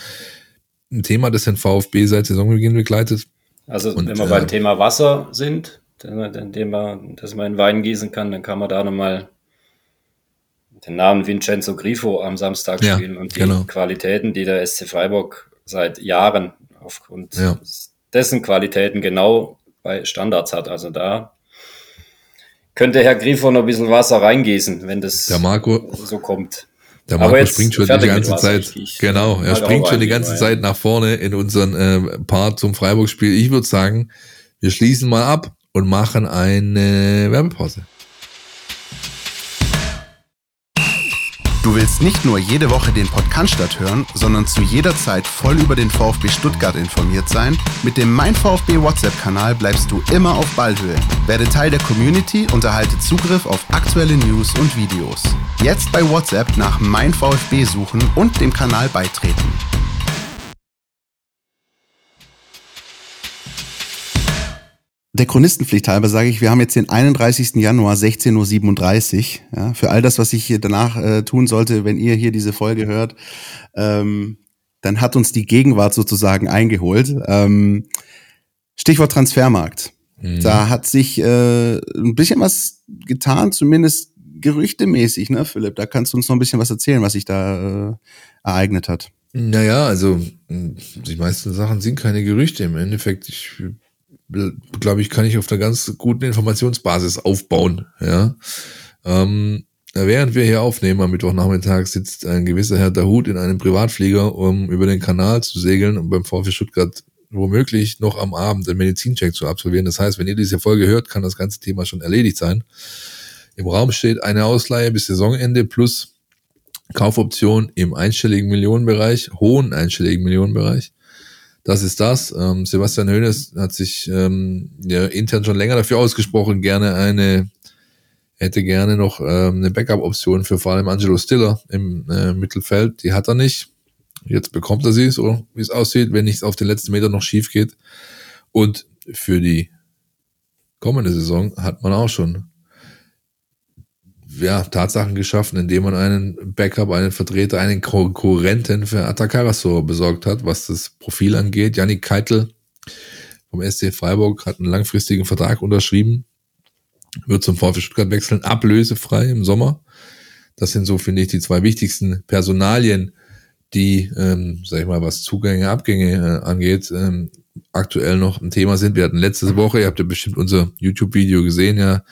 Speaker 5: ein Thema, das den VfB seit Saisonbeginn begleitet.
Speaker 4: Also und, wenn wir äh, beim Thema Wasser sind, indem man, dass man in Wein gießen kann, dann kann man da nochmal den Namen Vincenzo Grifo am Samstag spielen und die genau. Qualitäten, die der SC Freiburg seit Jahren aufgrund ja. dessen Qualitäten genau bei Standards hat. Also da könnte Herr Grifo noch ein bisschen Wasser reingießen, wenn das
Speaker 5: Marco,
Speaker 4: so kommt.
Speaker 5: Der Marco springt schon die ganze Zeit. Ich, genau, er springt schon die ganze Zeit nach vorne in unseren äh, Part zum Freiburg-Spiel. Ich würde sagen, wir schließen mal ab und machen eine Werbepause.
Speaker 3: Du willst nicht nur jede Woche den Podcast hören, sondern zu jeder Zeit voll über den VfB Stuttgart informiert sein? Mit dem Mein VfB WhatsApp-Kanal bleibst du immer auf Ballhöhe. Werde Teil der Community und erhalte Zugriff auf aktuelle News und Videos. Jetzt bei WhatsApp nach Mein VfB suchen und dem Kanal beitreten. Der Chronistenpflicht halber sage ich, wir haben jetzt den 31. Januar 16.37 Uhr. Ja, für all das, was ich hier danach äh, tun sollte, wenn ihr hier diese Folge hört, ähm, dann hat uns die Gegenwart sozusagen eingeholt. Ähm, Stichwort Transfermarkt. Mhm. Da hat sich äh, ein bisschen was getan, zumindest gerüchtemäßig, ne, Philipp? Da kannst du uns noch ein bisschen was erzählen, was sich da äh, ereignet hat.
Speaker 5: Naja, also die meisten Sachen sind keine Gerüchte. Im Endeffekt, ich glaube ich, kann ich auf einer ganz guten Informationsbasis aufbauen. Ja. Ähm, während wir hier aufnehmen am Mittwochnachmittag sitzt ein gewisser Herr Dahut in einem Privatflieger, um über den Kanal zu segeln und beim VfB Stuttgart womöglich noch am Abend einen Medizincheck zu absolvieren. Das heißt, wenn ihr diese Folge hört, kann das ganze Thema schon erledigt sein. Im Raum steht eine Ausleihe bis Saisonende plus Kaufoption im einstelligen Millionenbereich, hohen einstelligen Millionenbereich. Das ist das. Ähm, Sebastian Hoeneß hat sich ähm, ja, intern schon länger dafür ausgesprochen, gerne eine, hätte gerne noch ähm, eine Backup-Option für vor allem Angelo Stiller im äh, Mittelfeld. Die hat er nicht. Jetzt bekommt er sie, so wie es aussieht, wenn nichts auf den letzten Meter noch schief geht. Und für die kommende Saison hat man auch schon ja, Tatsachen geschaffen, indem man einen Backup, einen Vertreter, einen Konkurrenten für Atakarasor besorgt hat, was das Profil angeht. Janik Keitel vom SC Freiburg hat einen langfristigen Vertrag unterschrieben, wird zum VfB Stuttgart wechseln, ablösefrei im Sommer. Das sind so, finde ich, die zwei wichtigsten Personalien, die, ähm, sag ich mal, was Zugänge, Abgänge äh, angeht, ähm, aktuell noch ein Thema sind. Wir hatten letzte Woche, ihr habt ja bestimmt unser YouTube-Video gesehen, ja,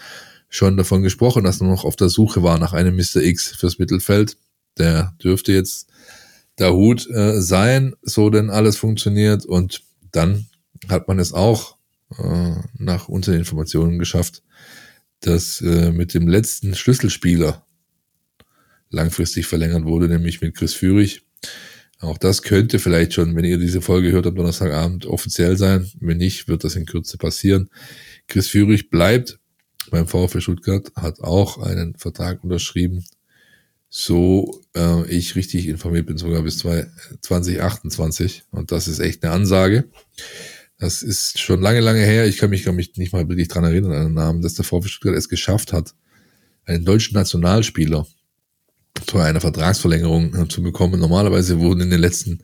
Speaker 5: schon davon gesprochen, dass man noch auf der Suche war nach einem Mr. X fürs Mittelfeld. Der dürfte jetzt der Hut äh, sein, so denn alles funktioniert. Und dann hat man es auch äh, nach unseren Informationen geschafft, dass äh, mit dem letzten Schlüsselspieler langfristig verlängert wurde, nämlich mit Chris Führig. Auch das könnte vielleicht schon, wenn ihr diese Folge hört am Donnerstagabend, offiziell sein. Wenn nicht, wird das in Kürze passieren. Chris Führig bleibt beim VfL Stuttgart, hat auch einen Vertrag unterschrieben. So äh, ich richtig informiert bin, sogar bis 2028. Und das ist echt eine Ansage. Das ist schon lange, lange her. Ich kann mich, kann mich nicht mal wirklich dran erinnern an den Namen, dass der VfB Stuttgart es geschafft hat, einen deutschen Nationalspieler zu einer Vertragsverlängerung äh, zu bekommen. Normalerweise wurden in den letzten,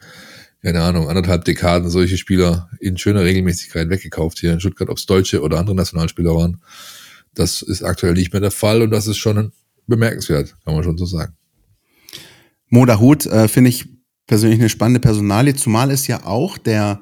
Speaker 5: keine Ahnung, anderthalb Dekaden solche Spieler in schöner Regelmäßigkeit weggekauft hier in Stuttgart, ob es deutsche oder andere Nationalspieler waren. Das ist aktuell nicht mehr der Fall und das ist schon bemerkenswert, kann man schon so sagen.
Speaker 3: Moda Hut äh, finde ich persönlich eine spannende Personalie, zumal es ja auch der,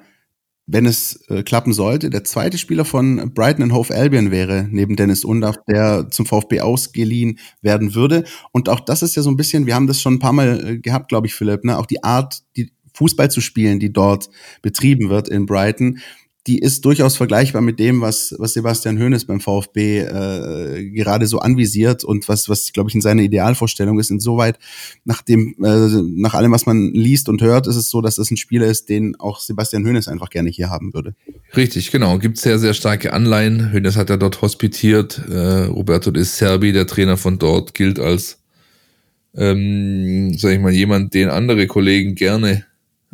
Speaker 3: wenn es äh, klappen sollte, der zweite Spieler von Brighton and Hove Albion wäre, neben Dennis Undaff, der zum VfB ausgeliehen werden würde. Und auch das ist ja so ein bisschen, wir haben das schon ein paar Mal äh, gehabt, glaube ich, Philipp, ne? auch die Art, die Fußball zu spielen, die dort betrieben wird in Brighton, die ist durchaus vergleichbar mit dem, was, was Sebastian Hoeneß beim VfB äh, gerade so anvisiert und was, was glaube ich, in seiner Idealvorstellung ist. Insoweit, nach, dem, äh, nach allem, was man liest und hört, ist es so, dass das ein Spieler ist, den auch Sebastian Hoeneß einfach gerne hier haben würde.
Speaker 5: Richtig, genau. Gibt sehr, sehr starke Anleihen. Hoeneß hat ja dort hospitiert. Äh, Roberto de Serbi, der Trainer von dort, gilt als, ähm, sag ich mal, jemand, den andere Kollegen gerne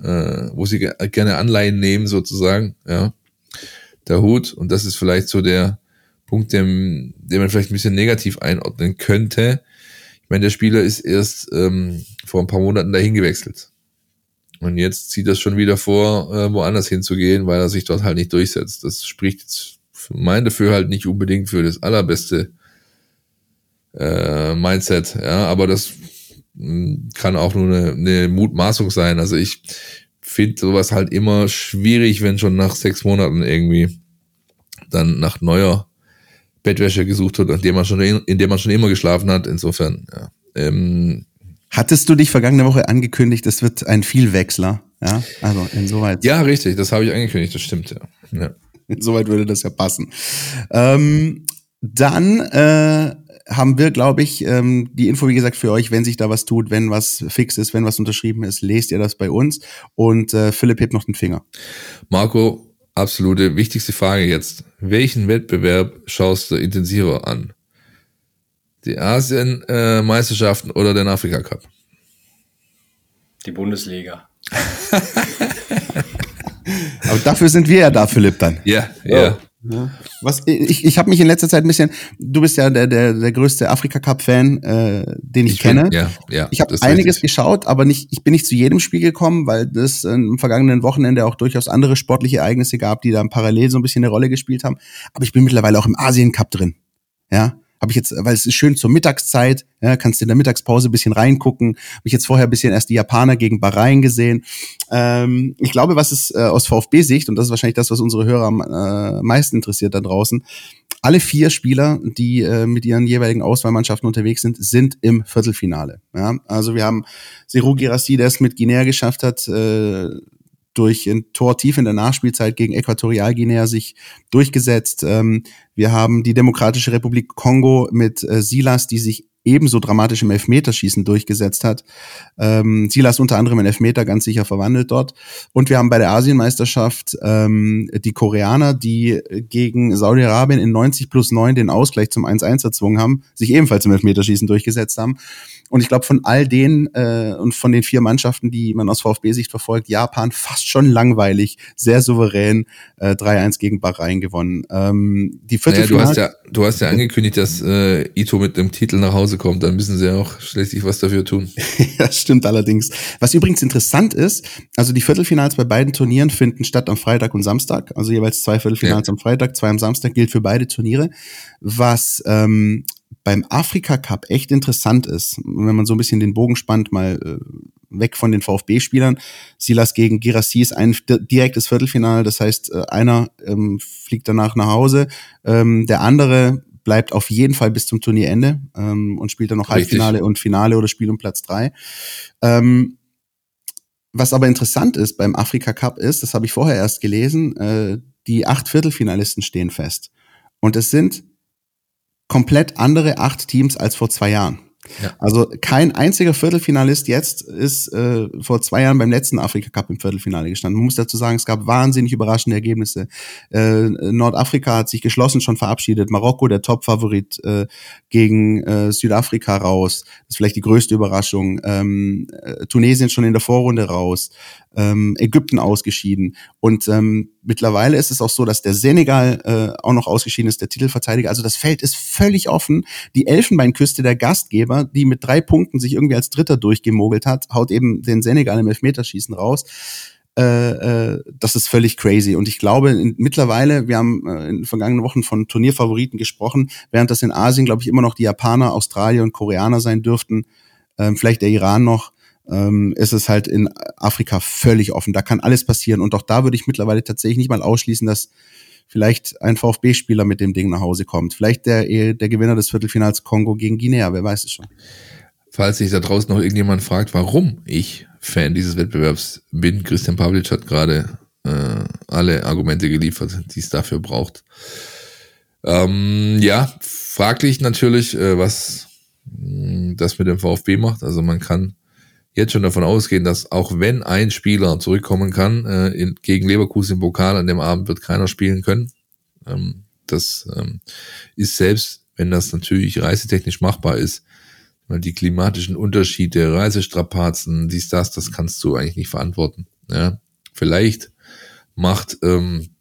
Speaker 5: äh, wo sie gerne Anleihen nehmen sozusagen, ja der Hut. Und das ist vielleicht so der Punkt, den, den man vielleicht ein bisschen negativ einordnen könnte. Ich meine, der Spieler ist erst ähm, vor ein paar Monaten dahin gewechselt. Und jetzt zieht das schon wieder vor, äh, woanders hinzugehen, weil er sich dort halt nicht durchsetzt. Das spricht jetzt für mein Dafür halt nicht unbedingt für das allerbeste äh, Mindset. Ja, aber das mh, hm, kann auch nur eine, eine Mutmaßung sein. Also ich finde sowas halt immer schwierig, wenn schon nach sechs Monaten irgendwie dann nach neuer Bettwäsche gesucht wird, in dem man schon, in dem man schon immer geschlafen hat. Insofern, ja. Ähm,
Speaker 3: Hattest du dich vergangene Woche angekündigt, es wird ein Vielwechsler? Ja, also insoweit.
Speaker 5: Ja, richtig, das habe ich angekündigt, das stimmt, ja. ja.
Speaker 3: Insoweit würde das ja passen. Ähm, dann äh, haben wir, glaube ich, ähm, die Info, wie gesagt, für euch, wenn sich da was tut, wenn was fix ist, wenn was unterschrieben ist, lest ihr das bei uns. Und äh, Philipp hebt noch den Finger.
Speaker 5: Marco, absolute wichtigste Frage jetzt. Welchen Wettbewerb schaust du intensiver an? Die Asien-Meisterschaften äh, oder den Afrika-Cup?
Speaker 4: Die Bundesliga.
Speaker 3: Aber dafür sind wir ja da, Philipp, dann.
Speaker 5: Ja, ja. Oh.
Speaker 3: Ja. Was ich, ich habe mich in letzter Zeit ein bisschen, du bist ja der der, der größte Afrika Cup Fan, äh, den ich, ich kenne. Bin,
Speaker 5: ja, ja.
Speaker 3: Ich habe einiges richtig. geschaut, aber nicht ich bin nicht zu jedem Spiel gekommen, weil es im vergangenen Wochenende auch durchaus andere sportliche Ereignisse gab, die da parallel so ein bisschen eine Rolle gespielt haben, aber ich bin mittlerweile auch im Asien Cup drin. Ja? Habe ich jetzt, weil es ist schön zur Mittagszeit, ja, kannst in der Mittagspause ein bisschen reingucken. Habe ich jetzt vorher ein bisschen erst die Japaner gegen Bahrain gesehen. Ähm, ich glaube, was ist äh, aus VfB-Sicht, und das ist wahrscheinlich das, was unsere Hörer am äh, meisten interessiert da draußen, alle vier Spieler, die äh, mit ihren jeweiligen Auswahlmannschaften unterwegs sind, sind im Viertelfinale. Ja? Also wir haben Seru Girassi, der es mit Guinea geschafft hat, äh, durch ein Tor tief in der Nachspielzeit gegen Äquatorialguinea sich durchgesetzt. Ähm, wir haben die Demokratische Republik Kongo mit äh, Silas, die sich ebenso dramatisch im Elfmeterschießen durchgesetzt hat. Ähm, Silas unter anderem in Elfmeter ganz sicher verwandelt dort. Und wir haben bei der Asienmeisterschaft ähm, die Koreaner, die gegen Saudi-Arabien in 90 plus 9 den Ausgleich zum 1-1 erzwungen haben, sich ebenfalls im Elfmeterschießen durchgesetzt haben. Und ich glaube, von all denen äh, und von den vier Mannschaften, die man aus VfB-Sicht verfolgt, Japan fast schon langweilig, sehr souverän äh, 3-1 gegen Bahrain gewonnen. Ähm, die
Speaker 5: Viertelfinale naja, du hast ja, du hast ja angekündigt, dass äh, Ito mit dem Titel nach Hause Hause kommt, dann müssen sie auch schließlich was dafür tun.
Speaker 3: ja, stimmt allerdings. Was übrigens interessant ist, also die Viertelfinals bei beiden Turnieren finden statt am Freitag und Samstag, also jeweils zwei Viertelfinals ja. am Freitag, zwei am Samstag, gilt für beide Turniere. Was ähm, beim Afrika Cup echt interessant ist, wenn man so ein bisschen den Bogen spannt, mal äh, weg von den VfB-Spielern. Silas gegen Girassi ist ein direktes Viertelfinale, das heißt, äh, einer ähm, fliegt danach nach Hause, ähm, der andere bleibt auf jeden Fall bis zum Turnierende ähm, und spielt dann noch Richtig. Halbfinale und Finale oder Spiel um Platz drei. Ähm, was aber interessant ist beim Afrika Cup ist, das habe ich vorher erst gelesen, äh, die acht Viertelfinalisten stehen fest. Und es sind komplett andere acht Teams als vor zwei Jahren. Also kein einziger Viertelfinalist jetzt ist äh, vor zwei Jahren beim letzten Afrika Cup im Viertelfinale gestanden. Man muss dazu sagen, es gab wahnsinnig überraschende Ergebnisse. Äh, Nordafrika hat sich geschlossen schon verabschiedet. Marokko, der Top-Favorit, äh, gegen äh, Südafrika raus. Das ist vielleicht die größte Überraschung. Ähm, äh, Tunesien schon in der Vorrunde raus ähm, Ägypten ausgeschieden. Und ähm, mittlerweile ist es auch so, dass der Senegal äh, auch noch ausgeschieden ist, der Titelverteidiger. Also das Feld ist völlig offen. Die Elfenbeinküste der Gastgeber, die mit drei Punkten sich irgendwie als Dritter durchgemogelt hat, haut eben den Senegal im Elfmeterschießen raus. Äh, äh, das ist völlig crazy. Und ich glaube, in, mittlerweile, wir haben äh, in den vergangenen Wochen von Turnierfavoriten gesprochen, während das in Asien, glaube ich, immer noch die Japaner, Australier und Koreaner sein dürften, ähm, vielleicht der Iran noch ähm, ist es halt in Afrika völlig offen. Da kann alles passieren. Und auch da würde ich mittlerweile tatsächlich nicht mal ausschließen, dass vielleicht ein VfB-Spieler mit dem Ding nach Hause kommt. Vielleicht der, der Gewinner des Viertelfinals Kongo gegen Guinea, wer weiß es schon.
Speaker 5: Falls sich da draußen noch irgendjemand fragt, warum ich Fan dieses Wettbewerbs bin, Christian Pavlic hat gerade äh, alle Argumente geliefert, die es dafür braucht. Ähm, ja, fraglich natürlich, äh, was mh, mm, das mit dem VfB macht. Also man kann jetzt schon davon ausgehen, dass auch wenn ein Spieler zurückkommen kann, äh, in, gegen Leverkusen im Pokal an dem Abend wird keiner spielen können. Ähm, das ähm, ist selbst, wenn das natürlich reisetechnisch machbar ist, weil die klimatischen Unterschiede, Reisestrapazen, dies, das, das kannst du eigentlich nicht verantworten. Ja? Vielleicht macht ähm,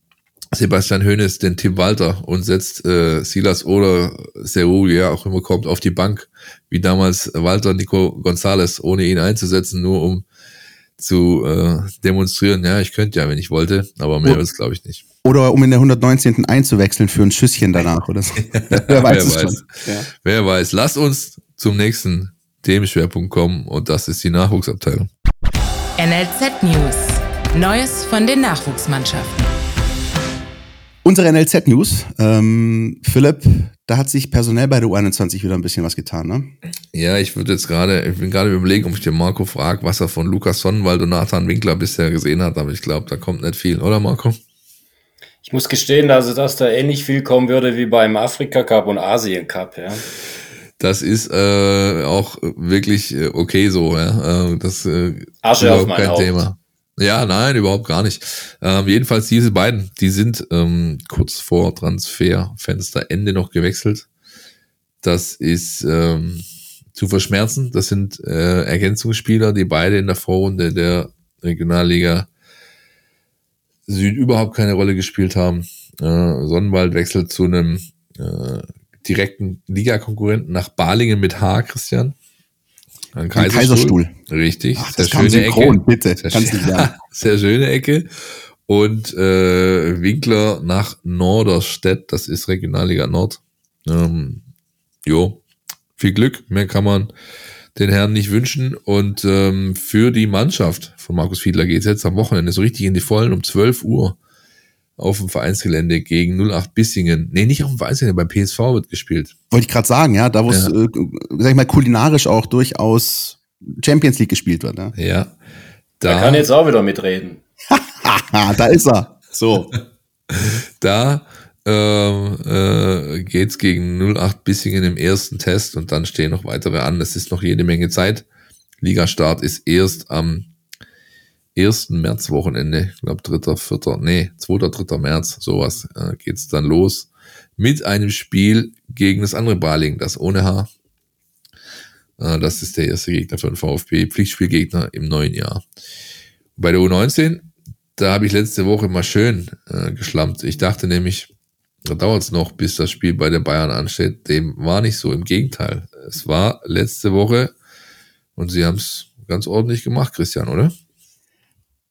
Speaker 5: Sebastian Hoeneß den Tim Walter und setzt äh, Silas oder Seru, ja auch immer kommt, auf die Bank, wie damals Walter Nico González, ohne ihn einzusetzen, nur um zu äh, demonstrieren, ja, ich könnte ja, wenn ich wollte, aber mehr ist glaube ich nicht.
Speaker 3: Oder um in der 119. einzuwechseln für ein Schüsschen danach oder so.
Speaker 5: Wer weiß es schon. Ja. Wer weiß. Lasst uns zum nächsten Themenschwerpunkt kommen und das ist die Nachwuchsabteilung.
Speaker 1: NLZ News. Neues von den Nachwuchsmannschaften.
Speaker 3: Unsere NLZ News. Ähm, Philipp, da hat sich personell bei der U21 wieder ein bisschen was getan, ne?
Speaker 5: Ja, ich würde jetzt gerade, ich bin gerade überlegen, ob ich den Marco frage, was er von Lukas Sonnenwald und Nathan Winkler bisher gesehen hat, aber ich glaube, da kommt nicht viel, oder Marco?
Speaker 4: Ich muss gestehen, also dass da ähnlich viel kommen würde wie beim Afrika Cup und Asien Cup, ja.
Speaker 5: Das ist äh, auch wirklich äh, okay so, ja. Äh, das äh,
Speaker 4: Asche ist auf mein kein Haupt. Thema.
Speaker 5: Ja, nein, überhaupt gar nicht. Ähm, jedenfalls diese beiden, die sind ähm, kurz vor Transferfensterende noch gewechselt. Das ist ähm, zu verschmerzen. Das sind äh, Ergänzungsspieler, die beide in der Vorrunde der Regionalliga Süd überhaupt keine Rolle gespielt haben. Äh, Sonnenwald wechselt zu einem äh, direkten Ligakonkurrenten nach Balingen mit H, Christian.
Speaker 3: Ein Kaiserstuhl. Kaiserstuhl.
Speaker 5: Richtig.
Speaker 3: Ach, das sehr schöne Ecke.
Speaker 5: bitte. Sehr, Kannst nicht sagen. sehr schöne Ecke. Und äh, Winkler nach Norderstedt, das ist Regionalliga Nord. Ähm, jo, viel Glück. Mehr kann man den Herren nicht wünschen. Und ähm, für die Mannschaft von Markus Fiedler geht es jetzt am Wochenende so richtig in die Vollen um 12 Uhr auf dem Vereinsgelände gegen 08 Bissingen. Nee, nicht auf dem Vereinsgelände, beim PSV wird gespielt.
Speaker 3: Wollte ich gerade sagen, ja, da wo es, ja. äh, sag ich mal, kulinarisch auch durchaus Champions League gespielt wird. Ja.
Speaker 5: ja
Speaker 4: da, da kann jetzt auch wieder mitreden.
Speaker 3: da ist er. So.
Speaker 5: da ähm, äh, geht's gegen 08 Bissingen im ersten Test und dann stehen noch weitere an. Es ist noch jede Menge Zeit. Ligastart ist erst am ersten Märzwochenende, ich glaube dritter, vierter, nee, zweiter, dritter März, sowas, äh, geht's dann los mit einem Spiel gegen das andere Baling, das ohne Haar. Äh, das ist der erste Gegner für den VfB, Pflichtspielgegner im neuen Jahr. Bei der U19, da habe ich letzte Woche mal schön äh, geschlampt. Ich dachte nämlich, da dauert es noch, bis das Spiel bei der Bayern ansteht. Dem war nicht so. Im Gegenteil. es war letzte Woche und sie haben es ganz ordentlich gemacht, Christian, oder?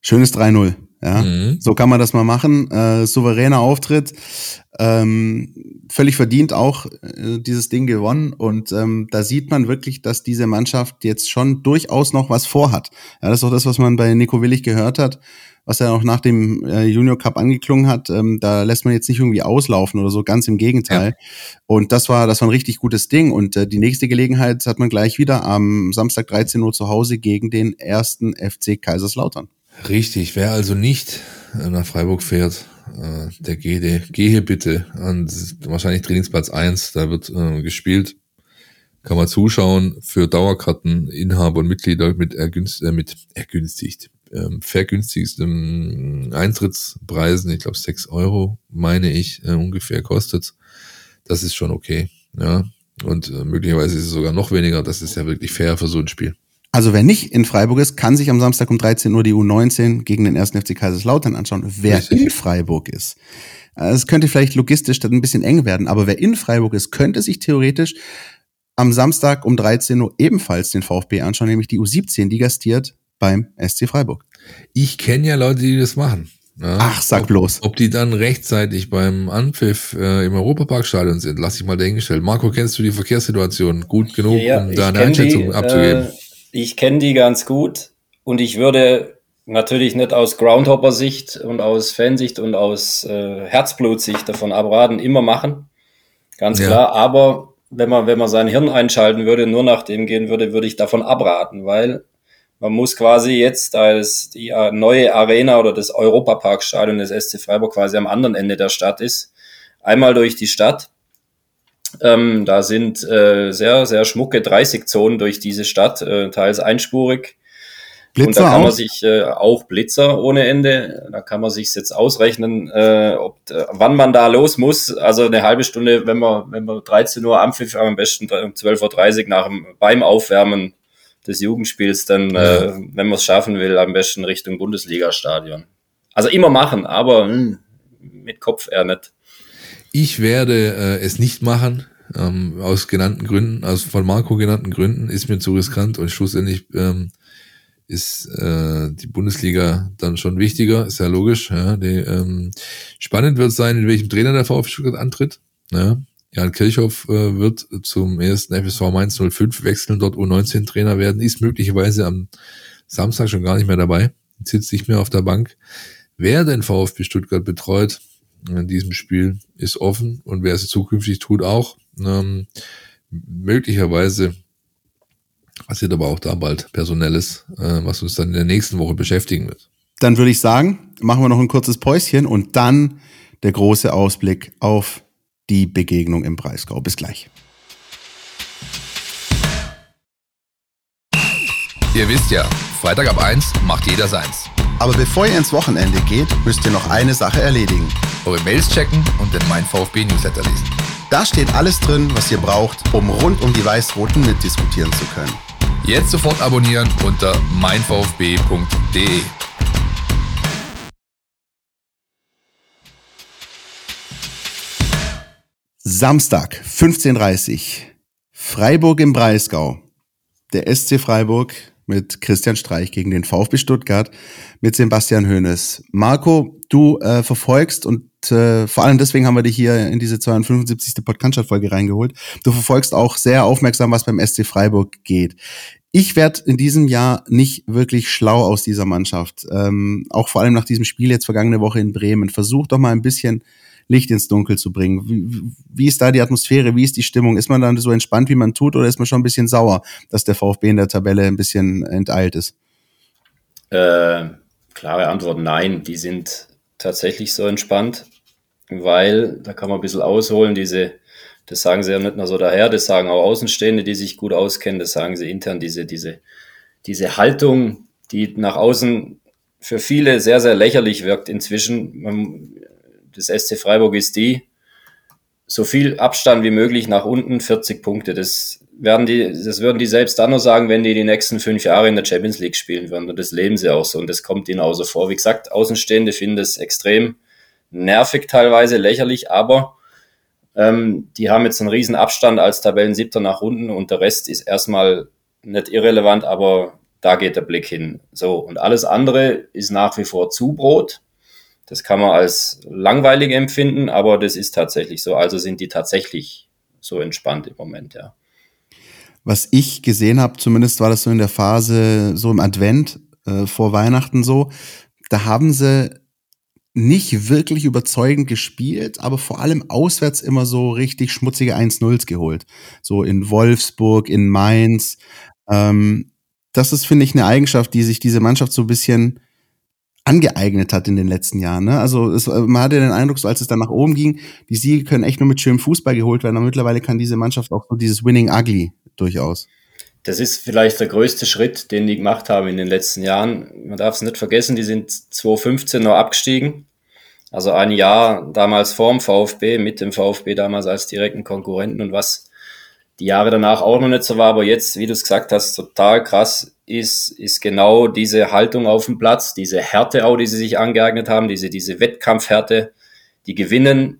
Speaker 3: Schönes 3-0. Ja, mhm. so kann man das mal machen. Äh, souveräner Auftritt, ähm, völlig verdient auch äh, dieses Ding gewonnen. Und ähm, da sieht man wirklich, dass diese Mannschaft jetzt schon durchaus noch was vorhat. Ja, das ist auch das, was man bei Nico Willig gehört hat, was er auch nach dem äh, Junior Cup angeklungen hat. Ähm, da lässt man jetzt nicht irgendwie auslaufen oder so, ganz im Gegenteil. Ja. Und das war, das war ein richtig gutes Ding. Und äh, die nächste Gelegenheit hat man gleich wieder am Samstag 13 Uhr zu Hause gegen den ersten FC Kaiserslautern.
Speaker 5: Richtig, wer also nicht äh, nach Freiburg fährt, äh, der gehe, gehe bitte an wahrscheinlich Trainingsplatz eins. da wird äh, gespielt. Kann man zuschauen für Dauerkarteninhaber und Mitglieder mit, ergünst, äh, mit ergünstigt, ähm, vergünstigsten Eintrittspreisen. Ich glaube, sechs Euro, meine ich, äh, ungefähr kostet. Das ist schon okay. Ja. Und äh, möglicherweise ist es sogar noch weniger. Das ist ja wirklich fair für so ein Spiel.
Speaker 3: Also wer nicht in Freiburg ist, kann sich am Samstag um 13 Uhr die U19 gegen den ersten FC Kaiserslautern anschauen. Wer Richtig. in Freiburg ist, äh, es könnte vielleicht logistisch dann ein bisschen eng werden, aber wer in Freiburg ist, könnte sich theoretisch am Samstag um 13 Uhr ebenfalls den VfB anschauen, nämlich die U17, die gastiert beim SC Freiburg.
Speaker 5: Ich kenne ja Leute, die das machen.
Speaker 3: Ja, Ach, sag
Speaker 5: ob,
Speaker 3: bloß.
Speaker 5: Ob die dann rechtzeitig beim Anpfiff äh, im Europaparkstadion sind, lass ich mal dahingestellt. Marco, kennst du die Verkehrssituation gut genug,
Speaker 4: ja, um da eine Einschätzung die, abzugeben? Äh ich kenne die ganz gut und ich würde natürlich nicht aus Groundhopper-Sicht und aus Fansicht und aus äh, Herzblutsicht davon abraten, immer machen. Ganz ja. klar. Aber wenn man, wenn man sein Hirn einschalten würde, nur nach dem gehen würde, würde ich davon abraten, weil man muss quasi jetzt, als die äh, neue Arena oder das Europaparkstadion des SC Freiburg quasi am anderen Ende der Stadt ist, einmal durch die Stadt ähm, da sind äh, sehr, sehr schmucke 30-Zonen durch diese Stadt, äh, teils einspurig. Blitzer und da kann man auch? sich äh, auch Blitzer ohne Ende, da kann man sich jetzt ausrechnen, äh, ob, äh, wann man da los muss. Also eine halbe Stunde, wenn man, wenn man 13 Uhr Ampfiff, am besten um 12.30 Uhr nach dem, beim Aufwärmen des Jugendspiels, dann, ja. äh, wenn man es schaffen will, am besten Richtung Bundesliga-Stadion. Also immer machen, aber mh, hm, mit Kopf eher nicht.
Speaker 5: Ich werde äh, es nicht machen, ähm, aus genannten Gründen, aus von Marco genannten Gründen, ist mir zu riskant und schlussendlich ähm, ist äh, die Bundesliga dann schon wichtiger, ist ja logisch. Ja, die, ähm, spannend wird sein, in welchem Trainer der VfB Stuttgart antritt. Ja. Jan Kirchhoff äh, wird zum ersten FSV Mainz 05 wechseln, dort U19-Trainer werden, ist möglicherweise am Samstag schon gar nicht mehr dabei, sitzt nicht mehr auf der Bank. Wer den VfB Stuttgart betreut, in diesem Spiel ist offen und wer es zukünftig tut auch. Ähm, möglicherweise passiert aber auch da bald Personelles, äh, was uns dann in der nächsten Woche beschäftigen wird.
Speaker 3: Dann würde ich sagen, machen wir noch ein kurzes Päuschen und dann der große Ausblick auf die Begegnung im Breisgau. Bis gleich.
Speaker 7: Ihr wisst ja, Freitag ab 1 macht jeder seins.
Speaker 3: Aber bevor ihr ins Wochenende geht, müsst ihr noch eine Sache erledigen.
Speaker 7: Eure Mails checken und den Mein VfB Newsletter lesen.
Speaker 3: Da steht alles drin, was ihr braucht, um rund um die Weiß-Roten mitdiskutieren zu können.
Speaker 7: Jetzt sofort abonnieren unter meinvfb.de.
Speaker 3: Samstag, 15.30 Uhr. Freiburg im Breisgau. Der SC Freiburg mit Christian Streich gegen den VfB Stuttgart mit Sebastian Hoeneß. Marco, du äh, verfolgst und äh, vor allem deswegen haben wir dich hier in diese 275. Podcast-Folge reingeholt. Du verfolgst auch sehr aufmerksam, was beim SC Freiburg geht. Ich werde in diesem Jahr nicht wirklich schlau aus dieser Mannschaft. Ähm, auch vor allem nach diesem Spiel jetzt vergangene Woche in Bremen. Versuch doch mal ein bisschen Licht ins Dunkel zu bringen. Wie, wie ist da die Atmosphäre? Wie ist die Stimmung? Ist man dann so entspannt, wie man tut, oder ist man schon ein bisschen sauer, dass der VfB in der Tabelle ein bisschen enteilt ist?
Speaker 4: Äh, klare Antwort: Nein, die sind tatsächlich so entspannt, weil da kann man ein bisschen ausholen. Diese, das sagen sie ja nicht nur so daher, das sagen auch Außenstehende, die sich gut auskennen, das sagen sie intern, diese, diese, diese Haltung, die nach außen für viele sehr, sehr lächerlich wirkt inzwischen. Man, des SC Freiburg ist die, so viel Abstand wie möglich nach unten, 40 Punkte. Das werden die, das würden die selbst dann noch sagen, wenn die die nächsten fünf Jahre in der Champions League spielen würden. Und das leben sie auch so und das kommt ihnen auch so vor. Wie gesagt, Außenstehende finden das extrem nervig teilweise, lächerlich, aber Ähm, die haben jetzt einen riesen Abstand als Tabellensiebter nach unten und der Rest ist erstmal nicht irrelevant, aber da geht der Blick hin. So, und alles andere ist nach wie vor Zubrot. Das kann man als langweilig empfinden, aber das ist tatsächlich so. Also sind die tatsächlich so entspannt im Moment, ja.
Speaker 3: Was ich gesehen habe, zumindest war das so in der Phase, so im Advent, äh, vor Weihnachten so, da haben sie nicht wirklich überzeugend gespielt, aber vor allem auswärts immer so richtig schmutzige 1-0s geholt. So in Wolfsburg, in Mainz. Ähm, das ist, finde ich, eine Eigenschaft, die sich diese Mannschaft so ein bisschen angeeignet hat in den letzten Jahren. Ne? Also es, man hatte den Eindruck, so als es dann nach oben ging, die Siege können echt nur mit schönem Fußball geholt werden. Aber mittlerweile kann diese Mannschaft auch so dieses Winning Ugly durchaus.
Speaker 4: Das ist vielleicht der größte Schritt, den die gemacht haben in den letzten Jahren. Man darf es nicht vergessen, die sind 2015 noch abgestiegen. Also ein Jahr damals vorm VfB, mit dem VfB damals als direkten Konkurrenten und was die Jahre danach auch noch nicht so war, aber jetzt, wie du es gesagt hast, total krass ist, ist genau diese Haltung auf dem Platz, diese Härte auch, die sie sich angeeignet haben, diese, diese Wettkampfhärte, die gewinnen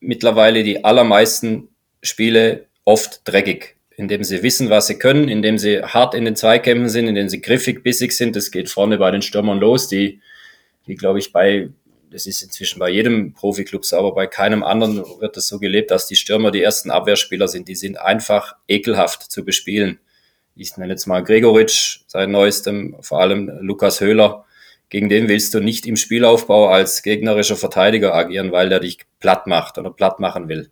Speaker 4: mittlerweile die allermeisten Spiele oft dreckig indem sie wissen, was sie können, indem sie hart in den Zweikämpfen sind, indem sie griffig, bissig sind. Das geht vorne bei den Stürmern los, die, die glaube ich, bei, das ist inzwischen bei jedem Profiklub so, aber bei keinem anderen wird das so gelebt, dass die Stürmer die ersten Abwehrspieler sind. Die sind einfach ekelhaft zu bespielen. Ich nenne jetzt mal Gregoritsch seit neuestem, vor allem Lukas Höhler. Gegen den willst du nicht im Spielaufbau als gegnerischer Verteidiger agieren, weil der dich platt macht oder platt machen will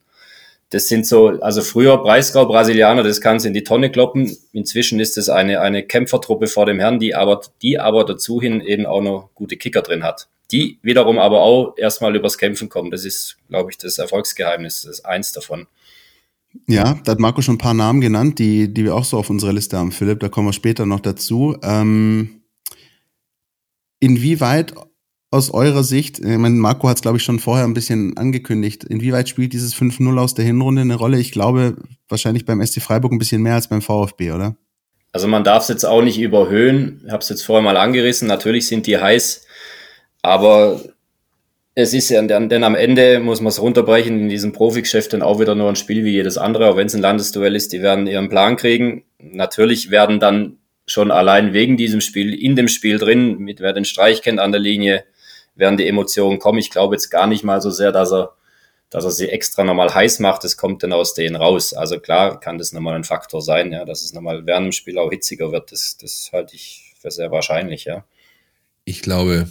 Speaker 4: das sind so, also früher Breisgau, Brasilianer, das kannst in die Tonne kloppen. Inzwischen ist es eine, eine Kämpfertruppe vor dem Herrn, die aber, die aber dazu hin eben auch noch gute Kicker drin hat. Die wiederum aber auch erstmal übers Kämpfen kommen. Das ist, glaube ich, das Erfolgsgeheimnis. Das ist eins davon.
Speaker 3: Ja, da hat Marco schon ein paar Namen genannt, die, die wir auch so auf unserer Liste haben, Philipp. Da kommen wir später noch dazu. Ähm, inwieweit aus eurer Sicht, ich meine, Marco hat es, glaube ich, schon vorher ein bisschen angekündigt, inwieweit spielt dieses 5-0 aus der Hinrunde eine Rolle? Ich glaube, wahrscheinlich beim SC Freiburg ein bisschen mehr als beim VfB, oder?
Speaker 4: Also man darf es jetzt auch nicht überhöhen. Ich habe es jetzt vorher mal angerissen. Natürlich sind die heiß, aber es ist ja, denn am Ende muss man es runterbrechen in diesem Profigeschäft dann auch wieder nur ein Spiel wie jedes andere, auch wenn es ein Landesduell ist, die werden ihren Plan kriegen. Natürlich werden dann schon allein wegen diesem Spiel, in dem Spiel drin, mit wer den Streich kennt an der Linie, werden die Emotionen kommen. Ich glaube jetzt gar nicht mal so sehr, dass er, dass er sie extra nochmal heiß macht. Das kommt dann aus denen raus. Also klar kann das nochmal ein Faktor sein, ja, dass es nochmal während dem Spiel auch hitziger wird. Das, das halte ich für sehr wahrscheinlich, ja.
Speaker 5: Ich glaube,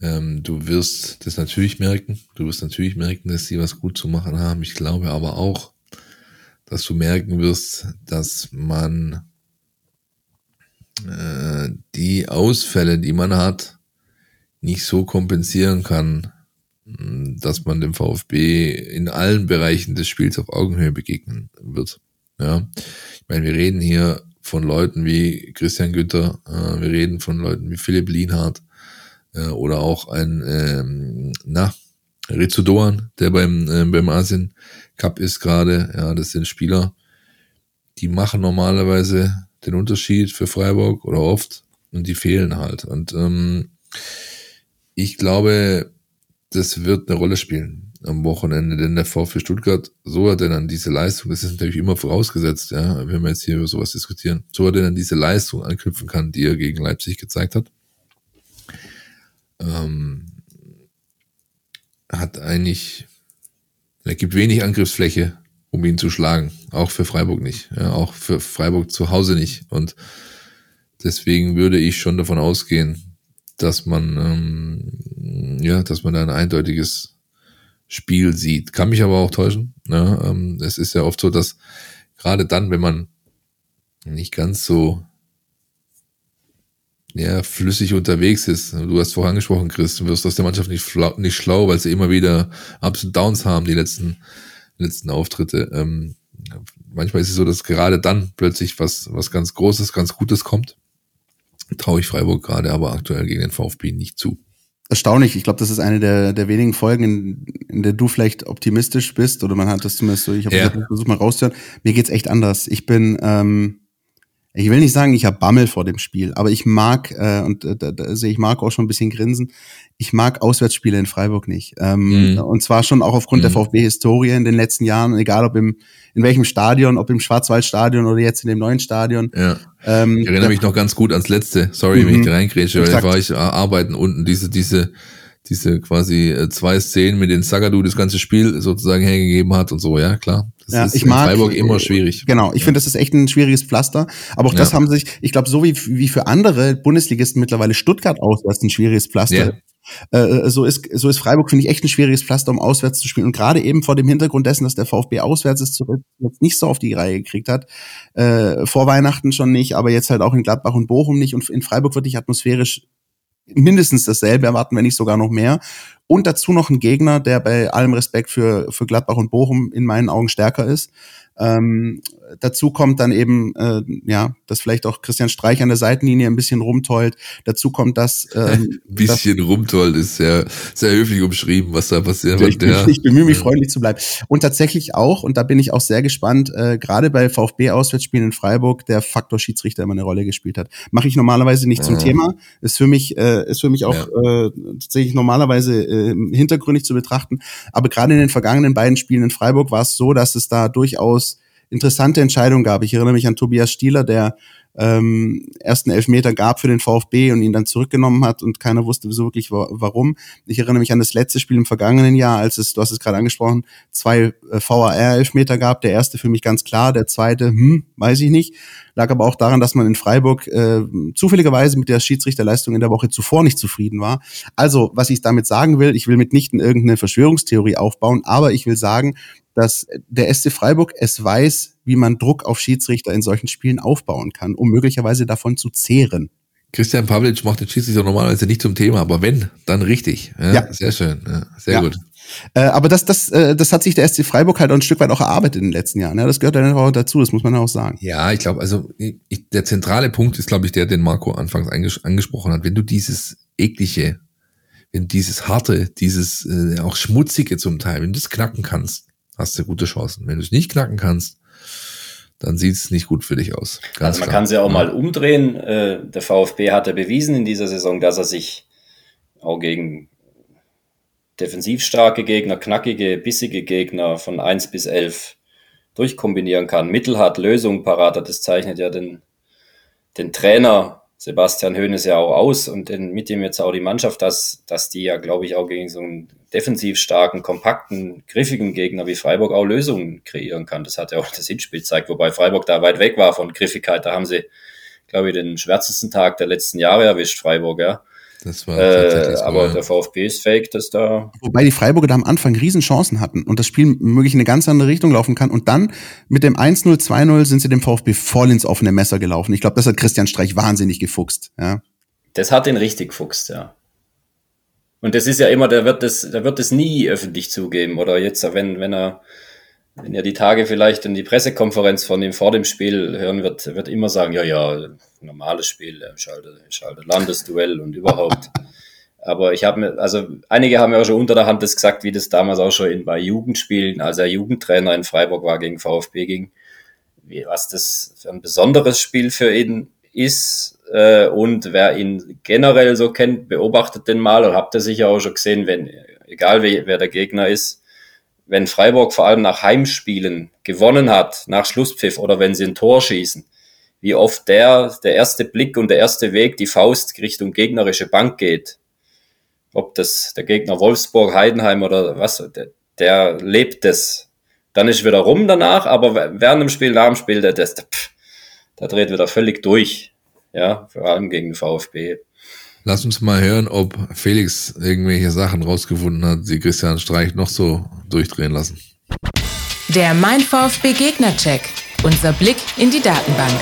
Speaker 5: ähm, du wirst das natürlich merken. Du wirst natürlich merken, dass sie was gut zu machen haben. Ich glaube aber auch, dass du merken wirst, dass man äh, die Ausfälle, die man hat, nicht so kompensieren kann, hm, dass man dem VfB in allen Bereichen des Spiels auf Augenhöhe begegnen wird. Ja, ich meine, wir reden hier von Leuten wie Christian Günther, äh, wir reden von Leuten wie Philipp Lienhardt äh, oder auch ein, ähm, na, Rizzo Doan, der beim, äh, beim Asien Cup ist gerade. Ja, das sind Spieler, die machen normalerweise den Unterschied für Freiburg oder oft und die fehlen halt. Und ähm, ich glaube, das wird eine Rolle spielen am Wochenende, denn der VfB Stuttgart, so er denn an diese Leistung, das ist natürlich immer vorausgesetzt, ja, wenn wir jetzt hier über sowas diskutieren, so er denn an diese Leistung anknüpfen kann, die er gegen Leipzig gezeigt hat, ähm, hat eigentlich, er gibt wenig Angriffsfläche, um ihn zu schlagen, auch für Freiburg nicht, ja, auch für Freiburg zu Hause nicht und deswegen würde ich schon davon ausgehen, dass man, ähm, ja, dass man da ein eindeutiges Spiel sieht. Kann mich aber auch täuschen. Ne? Ähm, es ist ja oft so, dass gerade dann, wenn man nicht ganz so ja, flüssig unterwegs ist. Du hast vorher angesprochen, Chris, du wirst aus der Mannschaft nicht, nicht schlau, weil sie immer wieder Ups und Downs haben, die letzten, letzten Auftritte. Ähm, manchmal ist es so, dass gerade dann plötzlich was, was ganz Großes, ganz Gutes kommt traue ich Freiburg gerade aber aktuell gegen den VfB nicht zu.
Speaker 3: Erstaunlich. Ich glaube, das ist eine der, der wenigen Folgen, in, in der du vielleicht optimistisch bist oder man hat das zumindest so, ich habe ja. versucht mal rauszuhören. Mir geht's echt anders. Ich bin, ähm, ich will nicht sagen, ich habe Bammel vor dem Spiel, aber ich mag, äh, und äh, da, da sehe ich Marc auch schon ein bisschen grinsen, ich mag Auswärtsspiele in Freiburg nicht. Ähm, mhm. Und zwar schon auch aufgrund mhm. der VfB-Historie in den letzten Jahren, egal ob im, in welchem Stadion, ob im Schwarzwaldstadion oder jetzt in dem neuen Stadion.
Speaker 5: Ja. Ähm, ich erinnere mich noch ganz gut ans letzte, sorry, mhm. wenn ich da reingrätsche, weil da war ich arbeiten unten, diese, diese, diese quasi äh, zwei Szenen, mit denen Sagadu das ganze Spiel sozusagen hergegeben hat und so, ja, klar. Das
Speaker 3: ja,
Speaker 5: ist
Speaker 3: ich mag,
Speaker 5: Freiburg immer schwierig.
Speaker 3: Genau, ich finde, das ist echt ein schwieriges Pflaster. Aber auch das ja. haben sich, ich glaube, so wie, wie für andere Bundesligisten mittlerweile Stuttgart auswärts ein schwieriges Pflaster. Ja. Äh, so ist so ist Freiburg finde ich echt ein schwieriges Pflaster, um auswärts zu spielen und gerade eben vor dem Hintergrund dessen, dass der VfB auswärts ist zurück jetzt nicht so auf die Reihe gekriegt hat, äh, vor Weihnachten schon nicht, aber jetzt halt auch in Gladbach und Bochum nicht und in Freiburg wirklich atmosphärisch mindestens dasselbe erwarten, wenn nicht sogar noch mehr. Und dazu noch ein Gegner, der bei allem Respekt für, für Gladbach und Bochum in meinen Augen stärker ist. Ähm, dazu kommt dann eben, äh, ja, dass vielleicht auch Christian Streich an der Seitenlinie ein bisschen rumtollt. Dazu kommt das.
Speaker 5: Ähm, ein bisschen das, rumtollt ist sehr, sehr höflich umschrieben, was da passiert.
Speaker 3: Ich, ja. ich bemühe mich, freundlich zu bleiben. Und tatsächlich auch, und da bin ich auch sehr gespannt, äh, gerade bei VfB-Auswärtsspielen in Freiburg, der Faktor Schiedsrichter immer eine Rolle gespielt hat. Mache ich normalerweise nicht zum ah. Thema. Ist für mich, äh, ist für mich auch ja. äh, tatsächlich normalerweise äh, hintergründig zu betrachten. Aber gerade in den vergangenen beiden Spielen in Freiburg war es so, dass es da durchaus interessante Entscheidung gab. Ich erinnere mich an Tobias Stieler, der ähm, ersten Elfmeter gab für den VfB und ihn dann zurückgenommen hat und keiner wusste so wirklich warum. Ich erinnere mich an das letzte Spiel im vergangenen Jahr, als es, du hast es gerade angesprochen, zwei äh, VAR-Elfmeter gab. Der erste für mich ganz klar, der zweite, hm, weiß ich nicht. Lag aber auch daran, dass man in Freiburg äh, zufälligerweise mit der Schiedsrichterleistung in der Woche zuvor nicht zufrieden war. Also, was ich damit sagen will, ich will mitnichten irgendeine Verschwörungstheorie aufbauen, aber ich will sagen, dass der SC Freiburg es weiß, wie man Druck auf Schiedsrichter in solchen Spielen aufbauen kann, um möglicherweise davon zu zehren.
Speaker 5: Christian Pavlic macht den Schiedsrichter normalerweise nicht zum Thema, aber wenn, dann richtig. Ja, ja. Sehr schön, ja, sehr ja. gut.
Speaker 3: Äh, aber das, das, äh, das hat sich der SC Freiburg halt auch ein Stück weit auch erarbeitet in den letzten Jahren. Ja, das gehört dann auch dazu, das muss man auch sagen.
Speaker 5: Ja, ich glaube, also ich, der zentrale Punkt ist, glaube ich, der, den Marco anfangs anges angesprochen hat. Wenn du dieses eklige, wenn dieses harte, dieses äh, auch schmutzige zum Teil, wenn du das knacken kannst, hast du gute Chancen. Wenn du es nicht knacken kannst, dann sieht es nicht gut für dich aus.
Speaker 4: Ganz also man kann sie ja auch mal umdrehen. Äh, der VfB hat ja bewiesen in dieser Saison, dass er sich auch gegen defensiv starke Gegner, knackige, bissige Gegner von 1 bis 11 durchkombinieren kann. Mittel hat, Lösung parat das zeichnet ja den, den Trainer Sebastian Hoeneß ja auch aus und den, mit dem jetzt auch die Mannschaft, dass, dass die ja, glaube ich, auch gegen so einen defensiv starken, kompakten, griffigen Gegner wie Freiburg auch Lösungen kreieren kann. Das hat ja auch das Hinspiel gezeigt, wobei Freiburg da weit weg war von Griffigkeit. Da haben sie, glaube ich, den schwärzesten Tag der letzten Jahre erwischt, Freiburg, ja. Das war äh, aber der VfB ist fake, dass da.
Speaker 3: Wobei die Freiburger da am Anfang Riesenchancen hatten und das Spiel möglich in eine ganz andere Richtung laufen kann. Und dann mit dem 1-0, 2-0 sind sie dem VfB voll ins offene Messer gelaufen. Ich glaube, das hat Christian Streich wahnsinnig gefuchst. Ja.
Speaker 4: Das hat ihn richtig gefuchst, ja. Und das ist ja immer, der wird das, der wird das nie öffentlich zugeben. Oder jetzt, wenn, wenn er wenn ihr die Tage vielleicht in die Pressekonferenz von ihm vor dem Spiel hören wird, wird immer sagen, ja, ja, normales Spiel, schalte, schalte Landesduell und überhaupt. Aber ich habe mir, also einige haben ja auch schon unter der Hand das gesagt, wie das damals auch schon in, bei Jugendspielen, als er Jugendtrainer in Freiburg war gegen VfB ging, wie, was das für ein besonderes Spiel für ihn ist. Äh, und wer ihn generell so kennt, beobachtet den mal und habt ihr sicher auch schon gesehen, wenn, egal wer, wer der Gegner ist, wenn Freiburg vor allem nach Heimspielen gewonnen hat, nach Schlusspfiff oder wenn sie ein Tor schießen, wie oft der, der erste Blick und der erste Weg, die Faust Richtung gegnerische Bank geht. Ob das der Gegner Wolfsburg, Heidenheim oder was, der, der lebt es. Dann ist wieder rum danach, aber während dem Spiel, nach dem Spiel, der, der, der dreht wieder völlig durch. Ja, vor allem gegen VfB.
Speaker 5: Lass uns mal hören, ob Felix irgendwelche Sachen rausgefunden hat, die Christian Streich noch so durchdrehen lassen.
Speaker 1: Der Mein VfB Gegner-Check. Unser Blick in die Datenbank.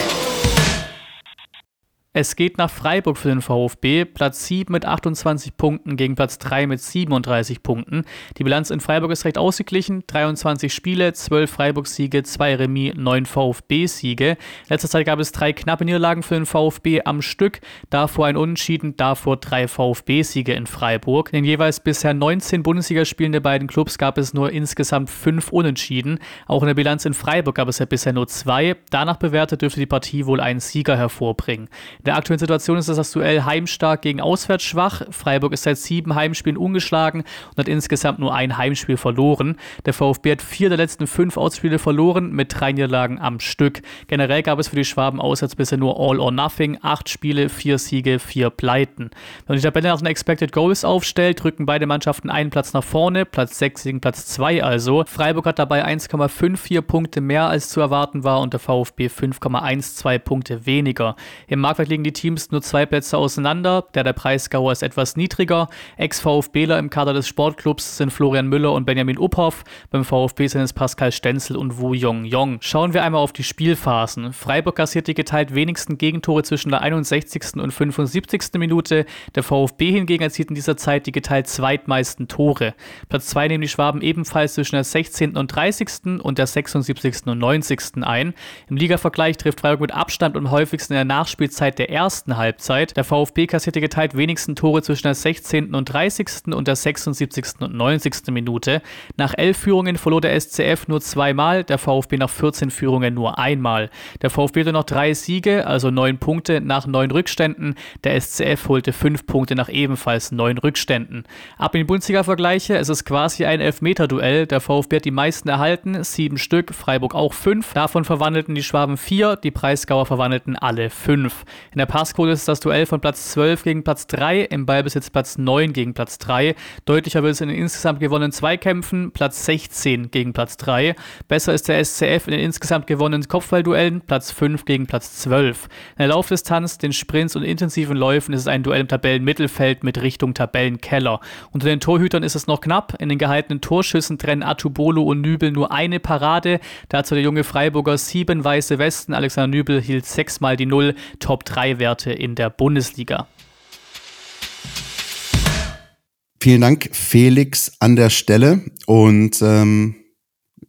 Speaker 6: Es geht nach Freiburg für den VfB. Platz 7 mit 28 Punkten gegen Platz 3 mit 37 Punkten. Die Bilanz in Freiburg ist recht ausgeglichen. 23 Spiele, 12 Freiburg-Siege, 2 Remis, 9 VfB-Siege. Letzter Zeit gab es drei knappe Niederlagen für den VfB am Stück. Davor ein Unentschieden, davor drei VfB-Siege in Freiburg. In den jeweils bisher 19 Bundesligaspielen der beiden Clubs gab es nur insgesamt 5 Unentschieden. Auch in der Bilanz in Freiburg gab es ja bisher nur zwei. Danach bewertet dürfte die Partie wohl einen Sieger hervorbringen. In der aktuellen Situation ist das Duell heimstark gegen auswärts schwach. Freiburg ist seit sieben Heimspielen ungeschlagen und hat insgesamt nur ein Heimspiel verloren. Der VfB hat vier der letzten fünf Ausspiele verloren mit drei Niederlagen am Stück. Generell gab es für die Schwaben auswärts bisher nur All or Nothing. Acht Spiele, vier Siege, vier Pleiten. Wenn man die Tabelle nach den Expected Goals aufstellt, drücken beide Mannschaften einen Platz nach vorne. Platz 6 gegen Platz 2 also. Freiburg hat dabei 1,54 Punkte mehr als zu erwarten war und der VfB 5,12 Punkte weniger. Im Marktwert liegen die Teams nur zwei Plätze auseinander. Der der Preisgauer ist etwas niedriger. Ex-VfBler im Kader des Sportclubs sind Florian Müller und Benjamin Uphoff. Beim VfB sind es Pascal Stenzel und Wu Yong Yong. Schauen wir einmal auf die Spielphasen. Freiburg kassiert die geteilt wenigsten Gegentore zwischen der 61. und 75. Minute. Der VfB hingegen erzielt in dieser Zeit die geteilt zweitmeisten Tore. Platz 2 nehmen die Schwaben ebenfalls zwischen der 16. und 30. und der 76. und 90. ein. Im Ligavergleich trifft Freiburg mit Abstand und häufigsten in der Nachspielzeit der ersten Halbzeit. Der VfB kassierte geteilt wenigsten Tore zwischen der 16. und 30. und der 76. und 90. Minute. Nach elf Führungen verlor der SCF nur zweimal, der VfB nach 14 Führungen nur einmal. Der VfB hatte noch drei Siege, also neun Punkte nach neun Rückständen. Der SCF holte fünf Punkte nach ebenfalls neun Rückständen. Ab in Bundesliga-Vergleiche, es ist quasi ein Elfmeter-Duell. Der VfB hat die meisten erhalten, sieben Stück, Freiburg auch fünf. Davon verwandelten die Schwaben vier, die Preisgauer verwandelten alle fünf. In der Passquote ist das Duell von Platz 12 gegen Platz 3, im Ballbesitz Platz 9 gegen Platz 3. Deutlicher wird es in den insgesamt gewonnenen Zweikämpfen, Platz 16 gegen Platz 3. Besser ist der SCF in den insgesamt gewonnenen Kopfballduellen, Platz 5 gegen Platz 12. In der Laufdistanz, den Sprints und intensiven Läufen ist es ein Duell im Tabellenmittelfeld mit Richtung Tabellenkeller. Unter den Torhütern ist es noch knapp. In den gehaltenen Torschüssen trennen Atubolo und Nübel nur eine Parade. Dazu der junge Freiburger sieben weiße Westen. Alexander Nübel hielt sechsmal die Null. Top 3 Werte in der Bundesliga.
Speaker 3: Vielen Dank, Felix, an der Stelle. Und ähm,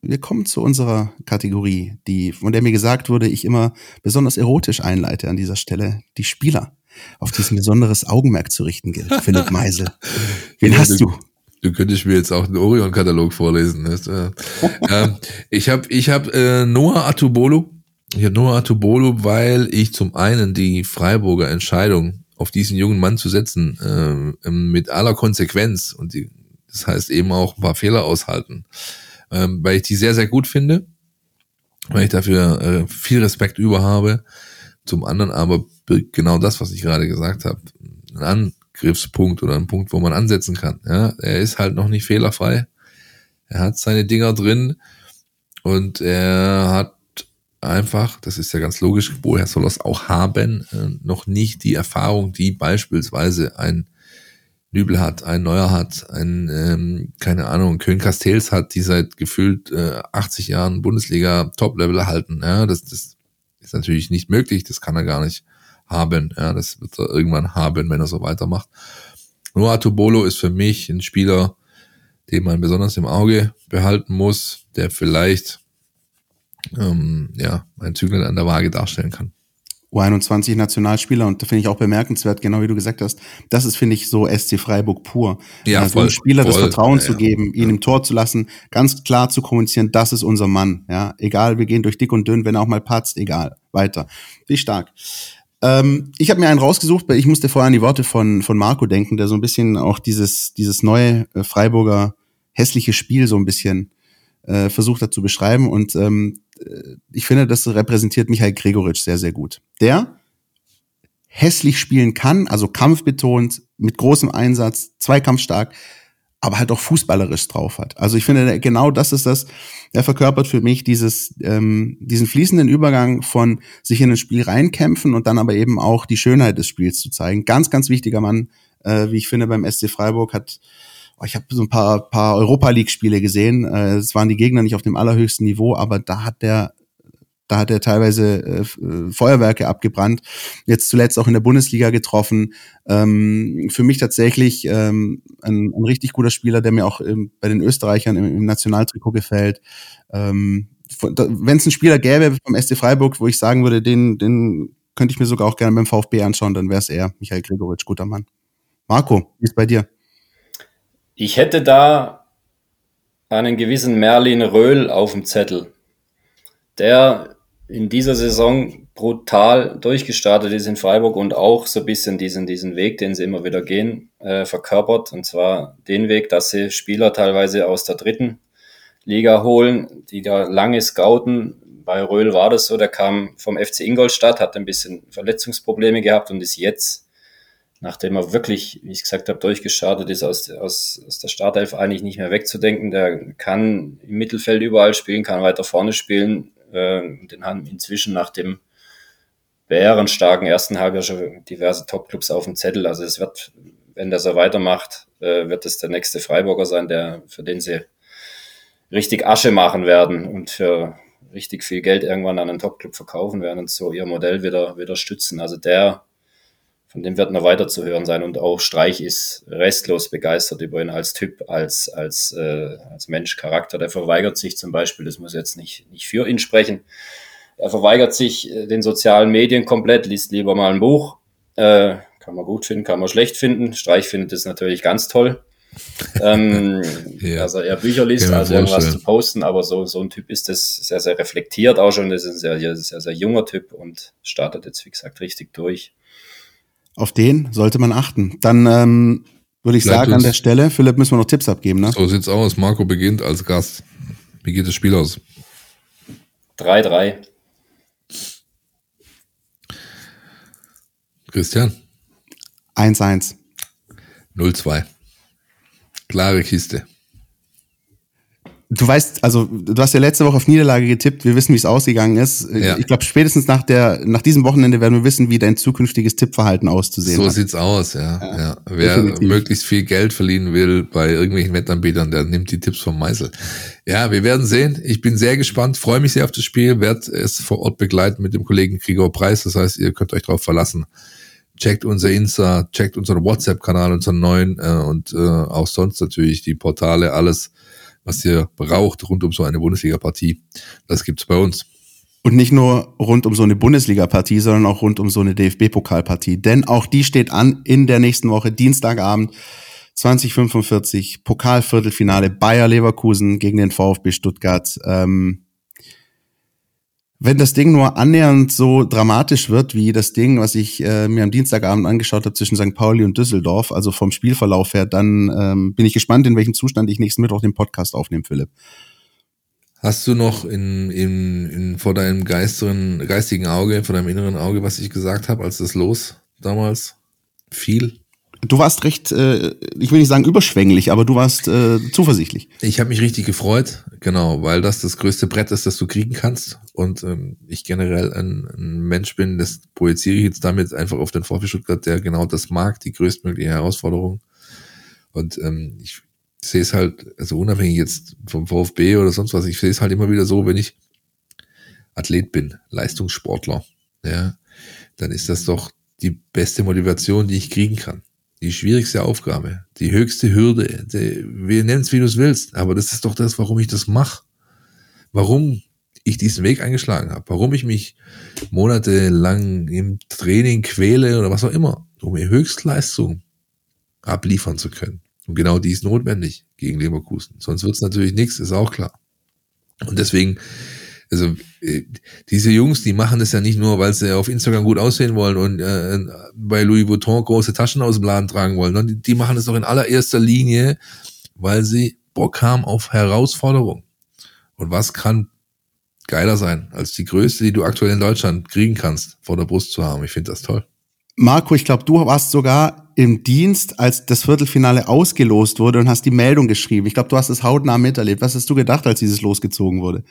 Speaker 3: wir kommen zu unserer Kategorie, die, von der mir gesagt wurde, ich immer besonders erotisch einleite an dieser Stelle. Die Spieler, auf die es ein besonderes Augenmerk zu richten gilt. Philipp Meisel. Wen
Speaker 5: Ja,
Speaker 3: hast du?
Speaker 5: Du könntest mir jetzt auch den Orion-Katalog vorlesen. Du? ähm, ich habe ich hab, äh, Noah Atubolo. Habe Noah Atubolo, weil ich zum einen die Freiburger Entscheidung, auf diesen jungen Mann zu setzen, äh, mit aller Konsequenz und die, das heißt eben auch ein paar Fehler aushalten, ähm, weil ich die sehr, sehr gut finde, weil ich dafür äh, viel Respekt über habe. Zum anderen aber genau das, was ich gerade gesagt habe, ein Angriffspunkt oder ein Punkt, wo man ansetzen kann. Ja, er ist halt noch nicht fehlerfrei. Er hat seine Dinger drin und er hat einfach, das ist ja ganz logisch, woher soll es auch haben, äh, noch nicht die Erfahrung, die beispielsweise ein Nübel hat, ein Neuer hat, ein, ähm, keine Ahnung, Köln Castells hat, die seit gefühlt äh, 80 Jahren Bundesliga Top-Level halten. Ja, das, das ist natürlich nicht möglich, das kann er gar nicht haben. Ja, das wird er irgendwann haben, wenn er so weitermacht. Noah Tobolo ist für mich ein Spieler, den man besonders im Auge behalten muss, der vielleicht ähm, ja, ein Zügel an der Waage darstellen kann.
Speaker 3: U21 Nationalspieler und da finde ich auch bemerkenswert, genau wie du gesagt hast, das ist, finde ich, so SC Freiburg pur.
Speaker 5: Ja,
Speaker 3: so
Speaker 5: voll,
Speaker 3: einem Spieler das
Speaker 5: voll,
Speaker 3: Vertrauen
Speaker 5: ja,
Speaker 3: zu
Speaker 5: ja.
Speaker 3: geben, ihn im Tor zu lassen, ganz klar zu kommunizieren, das ist unser Mann. Ja, egal, wir gehen durch dick und dünn, wenn er auch mal patzt, egal, weiter. Wie stark. Ähm, ich habe mir einen rausgesucht, weil ich musste vorher an die Worte von, von Marco denken, der so ein bisschen auch dieses, dieses neue äh, Freiburger hässliche Spiel so ein bisschen äh, versucht hat zu beschreiben. Und ähm, äh, ich finde, das repräsentiert Michael Gregoritsch sehr, sehr gut. Der hässlich spielen kann, also kampfbetont, mit großem Einsatz, zweikampfstark, aber halt auch fußballerisch drauf hat. Also ich finde, genau das ist das, er verkörpert für mich dieses, ähm, diesen fließenden Übergang von sich in ein Spiel reinkämpfen und dann aber eben auch die Schönheit des Spiels zu zeigen. Ganz, ganz wichtiger Mann, äh, wie ich finde, beim SC Freiburg hat oh, ich habe so ein paar, paar Europa League-Spiele gesehen. Äh, Es waren die Gegner nicht auf dem allerhöchsten Niveau, aber da hat der Da hat er teilweise äh, äh, Feuerwerke abgebrannt. Jetzt zuletzt auch in der Bundesliga getroffen. Ähm, für mich tatsächlich ähm, ein, ein richtig guter Spieler, der mir auch ähm, bei den Österreichern im, im Nationaltrikot gefällt. Ähm, Wenn es einen Spieler gäbe vom SC Freiburg, wo ich sagen würde, den, den könnte ich mir sogar auch gerne beim VfB anschauen, dann wäre es er, Michael Gregoritsch, guter Mann. Marco, wie ist bei dir?
Speaker 4: Ich hätte da einen gewissen Merlin Röhl auf dem Zettel, der in dieser Saison brutal durchgestartet ist in Freiburg und auch so ein bisschen diesen, diesen Weg, den sie immer wieder gehen, äh, verkörpert. Und zwar den Weg, dass sie Spieler teilweise aus der dritten Liga holen, die da lange scouten. Bei Röhl war das so, der kam vom FC Ingolstadt, hat ein bisschen Verletzungsprobleme gehabt und ist jetzt, nachdem er wirklich, wie ich gesagt habe, durchgestartet ist, aus, aus, aus der Startelf eigentlich nicht mehr wegzudenken. Der kann im Mittelfeld überall spielen, kann weiter vorne spielen, äh, den haben inzwischen nach dem bärenstarken ersten Halbjahr schon diverse Topclubs auf dem Zettel. Also es wird, wenn der so weitermacht, äh, wird es der nächste Freiburger sein, der, für den sie richtig Asche machen werden und für richtig viel Geld irgendwann an einen Topclub verkaufen werden und so ihr Modell wieder, wieder stützen. Also der, von dem wird noch weiter zu hören sein und auch Streich ist restlos begeistert über ihn als Typ, als, als, äh, als Mensch, Charakter. Der verweigert sich zum Beispiel, das muss jetzt nicht, nicht für ihn sprechen, er verweigert sich äh, den sozialen Medien komplett, liest lieber mal ein Buch. Äh, kann man gut finden, kann man schlecht finden. Streich findet es natürlich ganz toll. ähm, ja. Also er Bücher liest, also irgendwas zu posten, aber so, so ein Typ ist das sehr, sehr reflektiert auch schon. Das ist ein sehr, sehr, sehr junger Typ und startet jetzt, wie gesagt, richtig durch.
Speaker 3: Auf den sollte man achten. Dann ähm, würde ich Bleibt sagen an der Stelle, Philipp, müssen wir noch Tipps abgeben. Ne?
Speaker 5: So sieht's aus. Marco beginnt als Gast. Wie geht das Spiel aus?
Speaker 4: 3-3.
Speaker 5: Christian?
Speaker 3: 1-1.
Speaker 5: 0-2. Klare Kiste.
Speaker 3: Du weißt, also du hast ja letzte Woche auf Niederlage getippt. Wir wissen, wie es ausgegangen ist. Ja. Ich glaube, spätestens nach der, nach diesem Wochenende werden wir wissen, wie dein zukünftiges Tippverhalten auszusehen
Speaker 5: so hat. So sieht's aus, ja. ja. ja. Wer Definitiv. möglichst viel Geld verliehen will bei irgendwelchen Wettanbietern, der nimmt die Tipps vom Meißel. Ja, wir werden sehen. Ich bin sehr gespannt, freue mich sehr auf das Spiel, werde es vor Ort begleiten mit dem Kollegen Gregor Preis. Das heißt, ihr könnt euch darauf verlassen. Checkt unser Insta, checkt unseren WhatsApp-Kanal, unseren neuen äh, und äh, auch sonst natürlich die Portale, alles was ihr braucht rund um so eine Bundesliga-Partie. Das gibt's bei uns.
Speaker 3: Und nicht nur rund um so eine Bundesliga-Partie, sondern auch rund um so eine DFB-Pokalpartie. Denn auch die steht an in der nächsten Woche, Dienstagabend, 2045, Pokalviertelfinale Bayer Leverkusen gegen den VfB Stuttgart. Ähm, wenn das Ding nur annähernd so dramatisch wird wie das Ding, was ich äh, mir am Dienstagabend angeschaut habe zwischen St. Pauli und Düsseldorf, also vom Spielverlauf her, dann ähm, bin ich gespannt, in welchem Zustand ich nächsten Mittwoch den Podcast aufnehme, Philipp.
Speaker 5: Hast du noch in, in, in vor deinem geisteren, geistigen Auge, vor deinem inneren Auge, was ich gesagt habe, als das los damals fiel?
Speaker 3: Du warst recht, äh, ich will nicht sagen überschwänglich, aber du warst äh, zuversichtlich.
Speaker 5: Ich habe mich richtig gefreut, genau, weil das das größte Brett ist, das du kriegen kannst. Und ähm, ich generell ein, ein Mensch bin, das projiziere ich jetzt damit einfach auf den VfB Stuttgart, der genau das mag, die größtmögliche Herausforderung. Und ähm, ich sehe es halt, also unabhängig jetzt vom VfB oder sonst was, ich sehe es halt immer wieder so, wenn ich Athlet bin, Leistungssportler, ja, dann ist das doch die beste Motivation, die ich kriegen kann die schwierigste Aufgabe, die höchste Hürde, die, wir nennen es wie du es willst, aber das ist doch das, warum ich das mache. Warum ich diesen Weg eingeschlagen habe, warum ich mich monatelang im Training quäle oder was auch immer, um mir Höchstleistung abliefern zu können. Und genau die ist notwendig gegen Leverkusen. Sonst wird es natürlich nichts, ist auch klar. Und deswegen also äh, diese Jungs, die machen das ja nicht nur, weil sie auf Instagram gut aussehen wollen und äh, bei Louis Vuitton große Taschen aus dem Laden tragen wollen. Ne? Die, die machen das doch in allererster Linie, weil sie Bock haben auf Herausforderung. Und was kann geiler sein, als die größte, die du aktuell in Deutschland kriegen kannst, vor der Brust zu haben? Ich finde das toll.
Speaker 3: Marco, ich glaube, du warst sogar im Dienst, als das Viertelfinale ausgelost wurde und hast die Meldung geschrieben. Ich glaube, du hast es hautnah miterlebt. Was hast du gedacht, als dieses losgezogen wurde?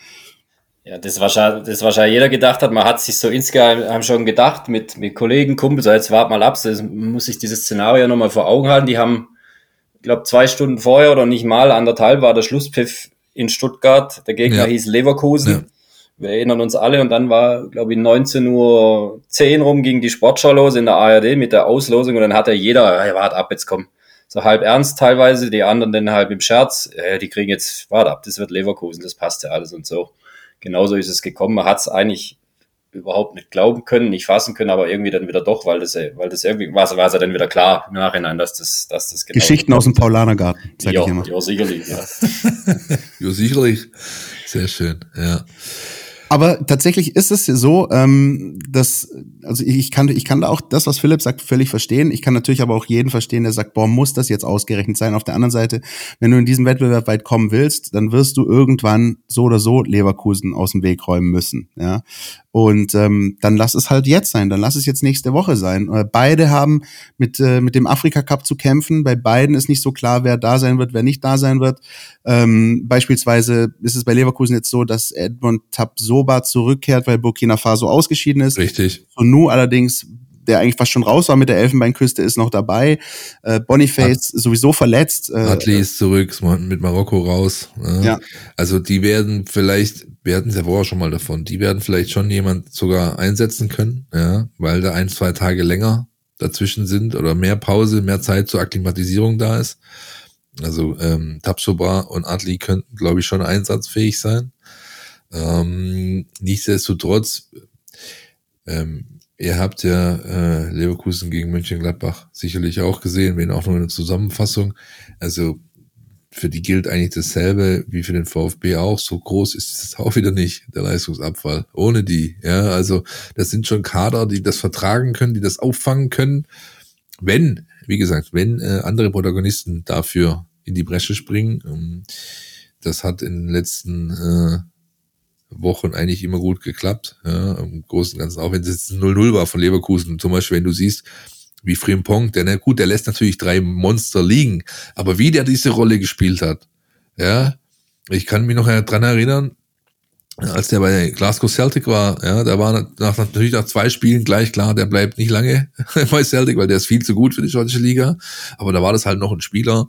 Speaker 4: Ja, das wahrscheinlich, das wahrscheinlich jeder gedacht hat. Man hat sich so insgeheim schon gedacht mit, mit Kollegen, Kumpels, so jetzt wart mal ab, das muss sich dieses Szenario nochmal vor Augen halten. Die haben, ich glaube, zwei Stunden vorher oder nicht mal anderthalb war der Schlusspfiff in Stuttgart. Der Gegner ja. hieß Leverkusen. Ja. Wir erinnern uns alle und dann war, glaube ich, 19.10 Uhr rum ging die Sportschau los in der ARD mit der Auslosung und dann hat ja jeder, hey, warte ab, jetzt komm. So halb ernst teilweise, die anderen dann halb im Scherz, äh, die kriegen jetzt, warte ab, das wird Leverkusen, das passt ja alles und so. Genauso ist es gekommen. Man hat es eigentlich überhaupt nicht glauben können, nicht fassen können, aber irgendwie dann wieder doch, weil das, weil das irgendwie, war, war es ja dann wieder klar im Nachhinein, dass das, dass das
Speaker 3: genau Geschichten aus dem Paulanergarten,
Speaker 4: sag ja, ich immer. Ja, sicherlich, ja.
Speaker 5: ja, sicherlich. Sehr schön, ja.
Speaker 3: Aber tatsächlich ist es so, ähm, dass, also ich kann, ich kann da auch das, was Philipp sagt, völlig verstehen. Ich kann natürlich aber auch jeden verstehen, der sagt, boah, muss das jetzt ausgerechnet sein. Auf der anderen Seite, wenn du in diesem Wettbewerb weit kommen willst, dann wirst du irgendwann so oder so Leverkusen aus dem Weg räumen müssen. Ja, und ähm, dann lass es halt jetzt sein, dann lass es jetzt nächste Woche sein. Äh, beide haben mit, äh, mit dem Afrika Cup zu kämpfen. Bei beiden ist nicht so klar, wer da sein wird, wer nicht da sein wird. Ähm, beispielsweise ist es bei Leverkusen jetzt so, dass Edmund Tabsoba zurückkehrt, weil Burkina Faso ausgeschieden ist.
Speaker 5: Richtig.
Speaker 3: Und nu allerdings der eigentlich fast schon raus war mit der Elfenbeinküste, ist noch dabei. Äh, Boniface At sowieso verletzt. Äh,
Speaker 5: Atli ist zurück, mit Marokko raus. Ja. ja. Also die werden vielleicht, wir hatten es ja vorher schon mal davon, die werden vielleicht schon jemand sogar einsetzen können, ja, weil da ein, zwei Tage länger dazwischen sind oder mehr Pause, mehr Zeit zur Akklimatisierung da ist. Also ähm, Tapsoba und Atli könnten, glaube ich, schon einsatzfähig sein. Ähm, nichtsdestotrotz, ähm, Ihr habt ja äh, Leverkusen gegen Mönchengladbach sicherlich auch gesehen, wenn auch nur eine Zusammenfassung. Also für die gilt eigentlich dasselbe wie für den VfB auch. So groß ist es auch wieder nicht, der Leistungsabfall. Ohne die. Ja, also das sind schon Kader, die das vertragen können, die das auffangen können. Wenn, wie gesagt, wenn äh, andere Protagonisten dafür in die Bresche springen. Ähm, das hat in den letzten äh, Wochen eigentlich immer gut geklappt. Ja, Im Großen und Ganzen, auch wenn es jetzt 0-0 war von Leverkusen. Zum Beispiel, wenn du siehst, wie Frimpong, der, na gut, der lässt natürlich drei Monster liegen, aber wie der diese Rolle gespielt hat, ja, ich kann mich noch dran erinnern, als der bei Glasgow Celtic war, ja, da war nach, natürlich nach zwei Spielen gleich klar, der bleibt nicht lange bei Celtic, weil der ist viel zu gut für die schottische Liga. Aber da war das halt noch ein Spieler,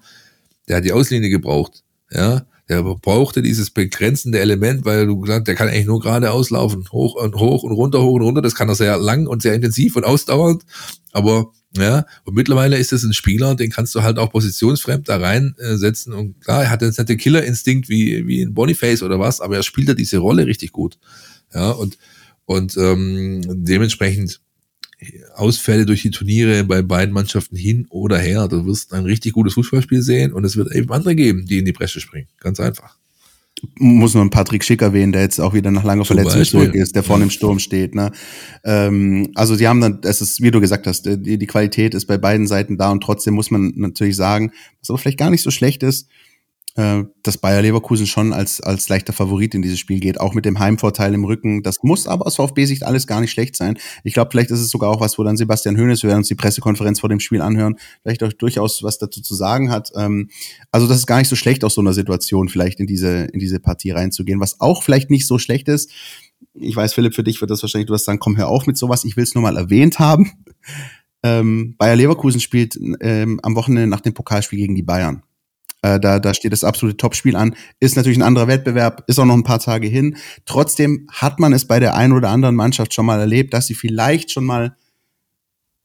Speaker 5: der hat die Auslinie gebraucht, ja. Der brauchte dieses begrenzende Element, weil du gesagt, der kann eigentlich nur geradeaus laufen, hoch und hoch und runter, hoch und runter. Das kann er sehr lang und sehr intensiv und ausdauernd. Aber ja, und mittlerweile ist es ein Spieler, den kannst du halt auch positionsfremd da reinsetzen. Und klar, er hat jetzt nicht den Killerinstinkt wie, wie in Boniface oder was, aber er spielt ja diese Rolle richtig gut. Ja, und, und ähm, dementsprechend Ausfälle durch die Turniere bei beiden Mannschaften hin oder her. Du wirst ein richtig gutes Fußballspiel sehen und es wird eben andere geben, die in die Bresche springen. Ganz einfach.
Speaker 3: Muss nur einen Patrick Schick erwähnen, der jetzt auch wieder nach langer Verletzung zurück ist, der vorne im Sturm steht. Ne? Ähm, also die haben dann, es ist, wie du gesagt hast, die, die Qualität ist bei beiden Seiten da und trotzdem muss man natürlich sagen, was aber vielleicht gar nicht so schlecht ist, äh, dass Bayer Leverkusen schon als, als leichter Favorit in dieses Spiel geht, auch mit dem Heimvorteil im Rücken. Das muss aber aus VfB-Sicht alles gar nicht schlecht sein. Ich glaube, vielleicht ist es sogar auch was, wo dann Sebastian Hoeneß, wir werden uns die Pressekonferenz vor dem Spiel anhören, vielleicht auch durchaus was dazu zu sagen hat. Ähm, also das ist gar nicht so schlecht aus so einer Situation vielleicht in diese, in diese Partie reinzugehen. Was auch vielleicht nicht so schlecht ist, ich weiß, Philipp, für dich wird das wahrscheinlich, du wirst sagen, komm, hör auf mit sowas, ich will es nur mal erwähnt haben. Ähm, Bayer Leverkusen spielt ähm, am Wochenende nach dem Pokalspiel gegen die Bayern. Äh, da, da steht das absolute Topspiel an. Ist natürlich ein anderer Wettbewerb, ist auch noch ein paar Tage hin. Trotzdem hat man es bei der einen oder anderen Mannschaft schon mal erlebt, dass sie vielleicht schon mal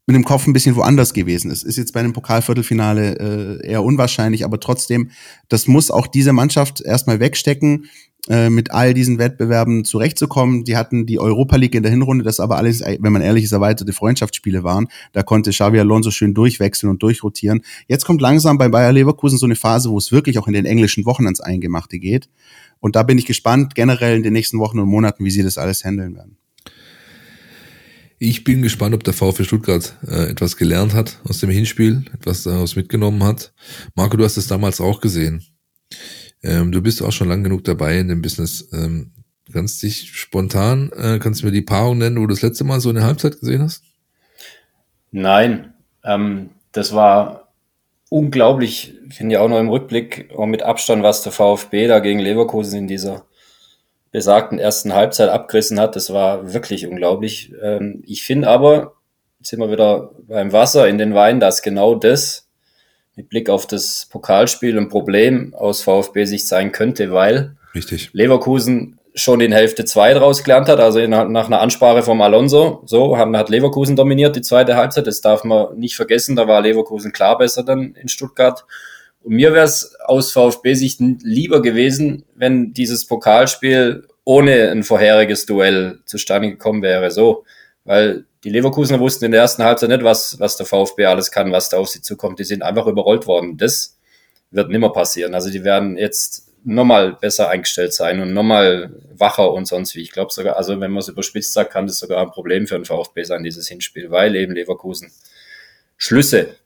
Speaker 3: mit dem Kopf ein bisschen woanders gewesen ist. Ist jetzt bei einem Pokalviertelfinale äh, eher unwahrscheinlich, aber trotzdem, das muss auch diese Mannschaft erstmal wegstecken. Äh, mit all diesen Wettbewerben zurechtzukommen. Die hatten die Europa League in der Hinrunde, das aber alles, wenn man ehrlich ist, erweiterte Freundschaftsspiele waren. Da konnte Xavi Alonso schön durchwechseln und durchrotieren. Jetzt kommt langsam bei Bayer Leverkusen so eine Phase, wo es wirklich auch in den englischen Wochen ans Eingemachte geht. Und da bin ich gespannt, generell in den nächsten Wochen und Monaten, wie sie das alles handeln werden.
Speaker 5: Ich bin gespannt, ob der VfB Stuttgart äh, etwas gelernt hat aus dem Hinspiel, etwas daraus mitgenommen hat. Marco, du hast es damals auch gesehen. Ähm, du bist auch schon lang genug dabei in dem Business. Ähm, kannst dich spontan, äh, kannst du mir die Paarung nennen, wo du das letzte Mal so eine Halbzeit gesehen hast?
Speaker 4: Nein, ähm, das war unglaublich. Ich finde ja auch noch im Rückblick, auch mit Abstand, was der VfB da gegen Leverkusen in dieser besagten ersten Halbzeit abgerissen hat. Das war wirklich unglaublich. Ähm, ich finde aber, jetzt sind wir wieder beim Wasser in den Wein, dass genau das mit Blick auf das Pokalspiel ein Problem aus VfB-Sicht sein könnte, weil
Speaker 5: Richtig.
Speaker 4: Leverkusen schon in Hälfte 2 draus gelernt hat, also nach, einer Ansprache vom Alonso. So, haben, hat Leverkusen dominiert die zweite Halbzeit, das darf man nicht vergessen, da war Leverkusen klar besser dann in Stuttgart. Und mir wäre es aus VfB-Sicht lieber gewesen, wenn dieses Pokalspiel ohne ein vorheriges Duell zustande gekommen wäre. So, weil die Leverkusener wussten in der ersten Halbzeit nicht, was, was der VfB alles kann, was da auf sie zukommt. Die sind einfach überrollt worden. Das wird nimmer passieren. Also die werden jetzt nochmal besser eingestellt sein und nochmal wacher und sonst wie. Ich glaube sogar, also wenn man es überspitzt sagt, kann das sogar ein Problem für den VfB sein, dieses Hinspiel, weil eben Leverkusen Schlüsse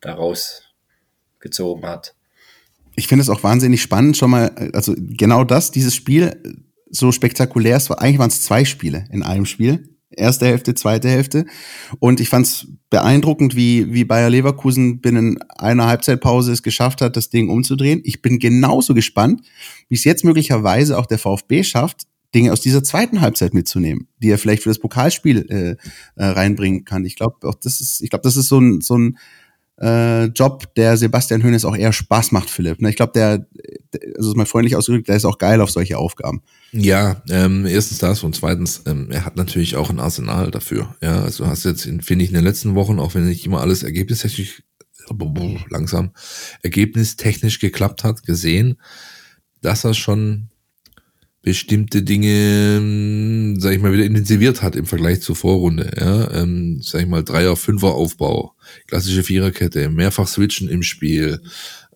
Speaker 4: daraus gezogen hat.
Speaker 3: Ich finde es auch wahnsinnig spannend, schon mal, also genau das, dieses Spiel, so spektakulär, es war, eigentlich waren es zwei Spiele in einem Spiel. Erste Hälfte, zweite Hälfte. Und ich fand es beeindruckend, wie, wie Bayer Leverkusen binnen einer Halbzeitpause es geschafft hat, das Ding umzudrehen. Ich bin genauso gespannt, wie es jetzt möglicherweise auch der VfB schafft, Dinge aus dieser zweiten Halbzeit mitzunehmen, die er vielleicht für das Pokalspiel äh, äh, reinbringen kann. Ich glaube, auch das ist, ich glaube, das ist so ein, so ein äh, Job, der Sebastian Hönes auch eher Spaß macht, Philipp. Ne, ich glaube, der, der, also ist mal freundlich ausgedrückt, der ist auch geil auf solche Aufgaben.
Speaker 5: Ja, ähm, erstens das und zweitens, ähm, er hat natürlich auch ein Arsenal dafür. Ja, also hast jetzt, finde ich, in den letzten Wochen, auch wenn nicht immer alles ergebnistechnisch langsam ergebnistechnisch geklappt hat, gesehen, dass er schon bestimmte Dinge, sag ich mal, wieder intensiviert hat im Vergleich zur Vorrunde. Ja, ähm, sag ich mal, Dreier, Fünfer Aufbau, klassische Viererkette, mehrfach switchen im Spiel,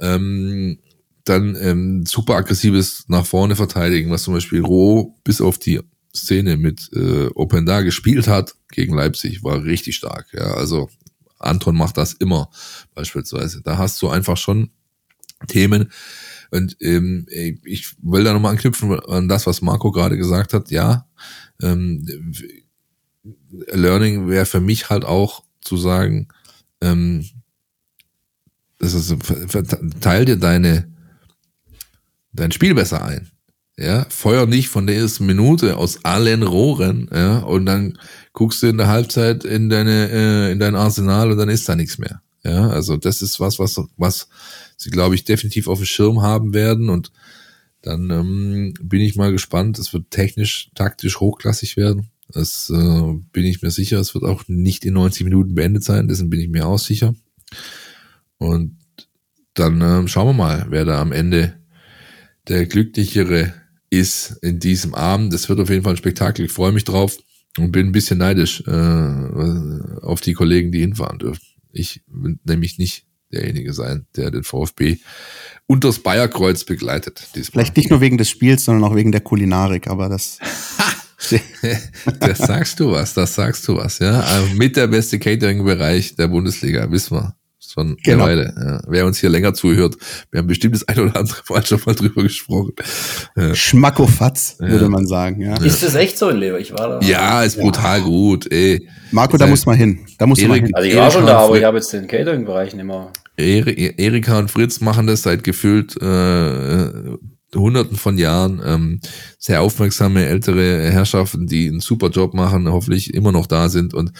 Speaker 5: ähm, dann ähm, super aggressives nach vorne verteidigen, was zum Beispiel Roh bis auf die Szene mit äh, Open da gespielt hat gegen Leipzig, war richtig stark. Ja, also Anton macht das immer beispielsweise. Da hast du einfach schon Themen, und ähm, ich will da nochmal anknüpfen an das, was Marco gerade gesagt hat. Ja, ähm, Learning wäre für mich halt auch zu sagen, ähm, das ist, teil dir deine, dein Spiel besser ein. Ja, feuer nicht von der ersten Minute aus allen Rohren, ja, und dann guckst du in der Halbzeit in deine, äh, in dein Arsenal und dann ist da nichts mehr. Ja, also das ist was, was, was sie, glaube ich, definitiv auf dem Schirm haben werden. Und dann ähm, bin ich mal gespannt. Es wird technisch, taktisch hochklassig werden. Das äh, bin ich mir sicher. Es wird auch nicht in 90 Minuten beendet sein. Dessen bin ich mir auch sicher. Und dann ähm, schauen wir mal, wer da am Ende der Glücklichere ist in diesem Abend. Das wird auf jeden Fall ein Spektakel. Ich freue mich drauf und bin ein bisschen neidisch äh, auf die Kollegen, die hinfahren dürfen. Ich nämlich nicht derjenige sein, der den VfB unters Bayerkreuz begleitet.
Speaker 3: Diesmal. Vielleicht nicht nur wegen des Spiels, sondern auch wegen der Kulinarik, aber das.
Speaker 5: das sagst du was, das sagst du was, ja. Also mit der beste Catering-Bereich der Bundesliga, wissen wir schon genau. eine Weile. Ja. Wer uns hier länger zuhört, wir haben bestimmt das ein oder andere Mal schon mal drüber gesprochen.
Speaker 3: Ja. Schmackofatz, ja. würde man sagen. Ja.
Speaker 4: Ist das echt so in Lever? Ich war
Speaker 5: da. Ja, ist brutal gut. Ey.
Speaker 3: Marco, da muss man hin. Da muss man hin.
Speaker 4: Also ich war schon da, aber ich habe jetzt den Catering-Bereich nicht mehr.
Speaker 5: Erika und Fritz machen das seit gefühlt äh, Hunderten von Jahren. Ähm, sehr aufmerksame ältere Herrschaften, die einen super Job machen, hoffentlich immer noch da sind. Und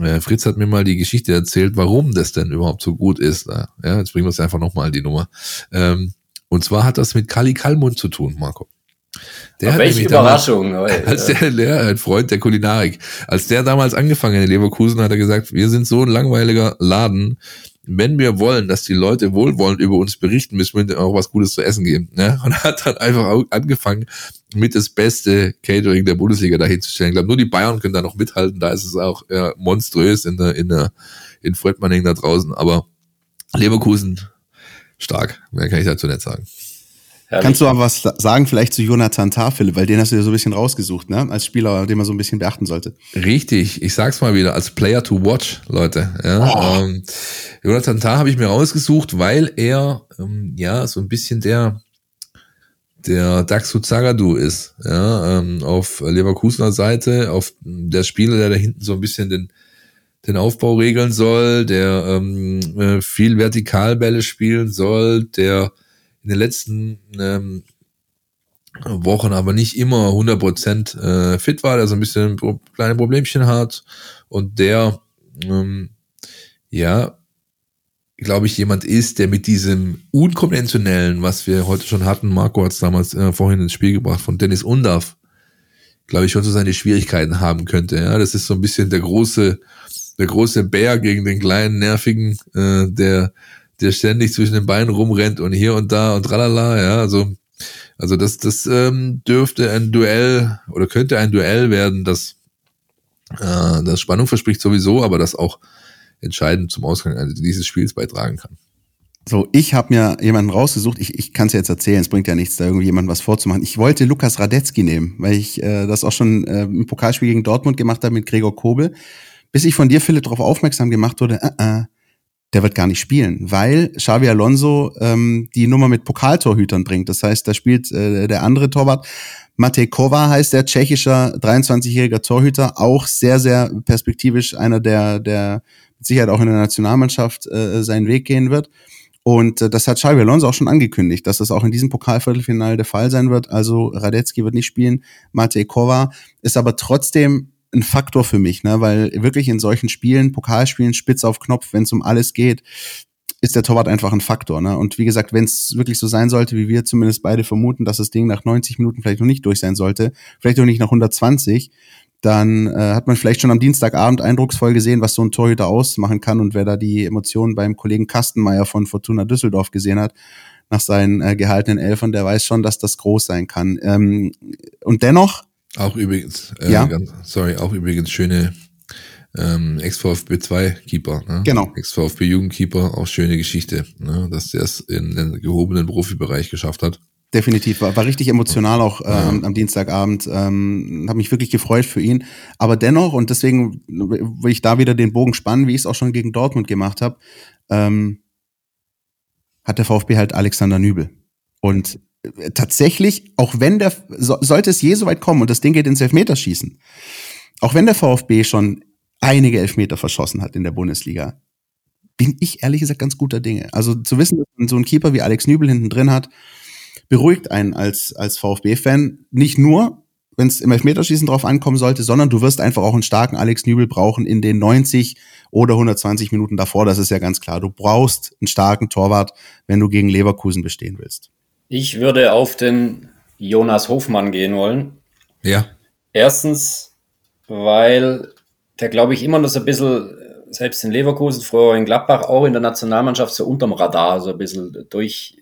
Speaker 5: äh, Fritz hat mir mal die Geschichte erzählt, warum das denn überhaupt so gut ist. Ja, jetzt bringen wir es einfach nochmal die Nummer. Ähm, und zwar hat das mit Kali Kalmund zu tun, Marco.
Speaker 4: Der hat welche Überraschung.
Speaker 5: Damals, als der, der ein Freund der Kulinarik, als der damals angefangen in Leverkusen, hat er gesagt, wir sind so ein langweiliger Laden, wenn wir wollen, dass die Leute wohlwollend über uns berichten, müssen wir ihnen auch was Gutes zu essen geben. Ne? Und hat dann einfach angefangen, mit das beste Catering der Bundesliga dahin zu stellen. Ich glaube, nur die Bayern können da noch mithalten. Da ist es auch ja, monströs in der, in der, in Fredmanning da draußen. Aber Leverkusen stark. Mehr kann ich dazu nicht sagen.
Speaker 3: Herrlich. Kannst du aber was sagen, vielleicht zu Jonathan Philipp, weil den hast du ja so ein bisschen rausgesucht, ne? Als Spieler, den man so ein bisschen beachten sollte.
Speaker 5: Richtig, ich sag's mal wieder, als Player to watch, Leute. Ja, oh. ähm, Jonathan Tah habe ich mir rausgesucht, weil er ähm, ja so ein bisschen der der Daxu Zagadou ist, ja, ähm, auf Leverkusener Seite, auf der Spieler, der da hinten so ein bisschen den, den Aufbau regeln soll, der ähm, äh, viel Vertikalbälle spielen soll, der in den letzten ähm, Wochen aber nicht immer 100% äh, fit war, der so ein bisschen kleine Problemchen hat und der, ähm, ja, glaube ich, jemand ist, der mit diesem unkonventionellen, was wir heute schon hatten, Marco hat es damals äh, vorhin ins Spiel gebracht, von Dennis Undaff, glaube ich, schon so seine Schwierigkeiten haben könnte. Ja, das ist so ein bisschen der große, der große Bär gegen den kleinen, nervigen, äh, der, der ständig zwischen den Beinen rumrennt und hier und da und tralala, ja, also, also das, das ähm, dürfte ein Duell oder könnte ein Duell werden, das, äh, das Spannung verspricht sowieso, aber das auch entscheidend zum Ausgang dieses Spiels beitragen kann.
Speaker 3: So, ich habe mir jemanden rausgesucht. Ich, ich kann es jetzt erzählen. Es bringt ja nichts, da irgendwie jemandem was vorzumachen. Ich wollte Lukas Radetzky nehmen, weil ich äh, das auch schon äh, im Pokalspiel gegen Dortmund gemacht habe mit Gregor Kobel. Bis ich von dir, Philipp, darauf aufmerksam gemacht wurde, äh, äh, der wird gar nicht spielen, weil Xavi Alonso ähm, die Nummer mit Pokaltorhütern bringt. Das heißt, da spielt äh, der andere Torwart. Matej Kova heißt der tschechischer 23-jähriger Torhüter, auch sehr, sehr perspektivisch einer der, der mit Sicherheit auch in der Nationalmannschaft äh, seinen Weg gehen wird. Und äh, das hat Xavi Alonso auch schon angekündigt, dass das auch in diesem Pokalviertelfinale der Fall sein wird. Also Radetzky wird nicht spielen, Matej Kova ist aber trotzdem ein Faktor für mich, ne? weil wirklich in solchen Spielen, Pokalspielen, spitz auf Knopf, wenn es um alles geht, ist der Torwart einfach ein Faktor. Ne? Und wie gesagt, wenn es wirklich so sein sollte, wie wir zumindest beide vermuten, dass das Ding nach 90 Minuten vielleicht noch nicht durch sein sollte, vielleicht auch nicht nach 120, dann äh, hat man vielleicht schon am Dienstagabend eindrucksvoll gesehen, was so ein Torhüter ausmachen kann und wer da die Emotionen beim Kollegen Kastenmeier von Fortuna Düsseldorf gesehen hat, nach seinen äh, gehaltenen Elfern, der weiß schon, dass das groß sein kann. Ähm, und dennoch.
Speaker 5: Auch übrigens, äh, ja. Ganz, sorry, auch übrigens schöne ähm, Ex-VfB 2 Keeper, ne?
Speaker 3: Genau.
Speaker 5: Ex-VfB Jugendkeeper, auch schöne Geschichte, ne? dass der es in den gehobenen Profibereich geschafft hat.
Speaker 3: Definitiv, war, war richtig emotional auch äh, am, am Dienstagabend. Ähm, habe mich wirklich gefreut für ihn. Aber dennoch, und deswegen will ich da wieder den Bogen spannen, wie ich es auch schon gegen Dortmund gemacht habe, ähm, hat der VfB halt Alexander Nübel. Und tatsächlich, auch wenn der, so, sollte es je so weit kommen und das Ding geht ins Elfmeterschießen, auch wenn der VfB schon einige Elfmeter verschossen hat in der Bundesliga, bin ich ehrlich gesagt ganz guter Dinge. Also zu wissen, dass man so einen Keeper wie Alex Nübel hinten drin hat, beruhigt einen als, als VfB-Fan. Nicht nur, wenn es im Elfmeterschießen drauf ankommen sollte, sondern du wirst einfach auch einen starken Alex Nübel brauchen in den 90 oder 120 Minuten davor. Das ist ja ganz klar. Du brauchst einen starken Torwart, wenn du gegen Leverkusen bestehen willst.
Speaker 4: Ich würde auf den Jonas Hofmann gehen wollen.
Speaker 5: Ja.
Speaker 4: Erstens, weil der, glaube ich, immer noch so ein bisschen, selbst in Leverkusen, früher in Gladbach, auch in der Nationalmannschaft so unterm Radar so ein bisschen durch,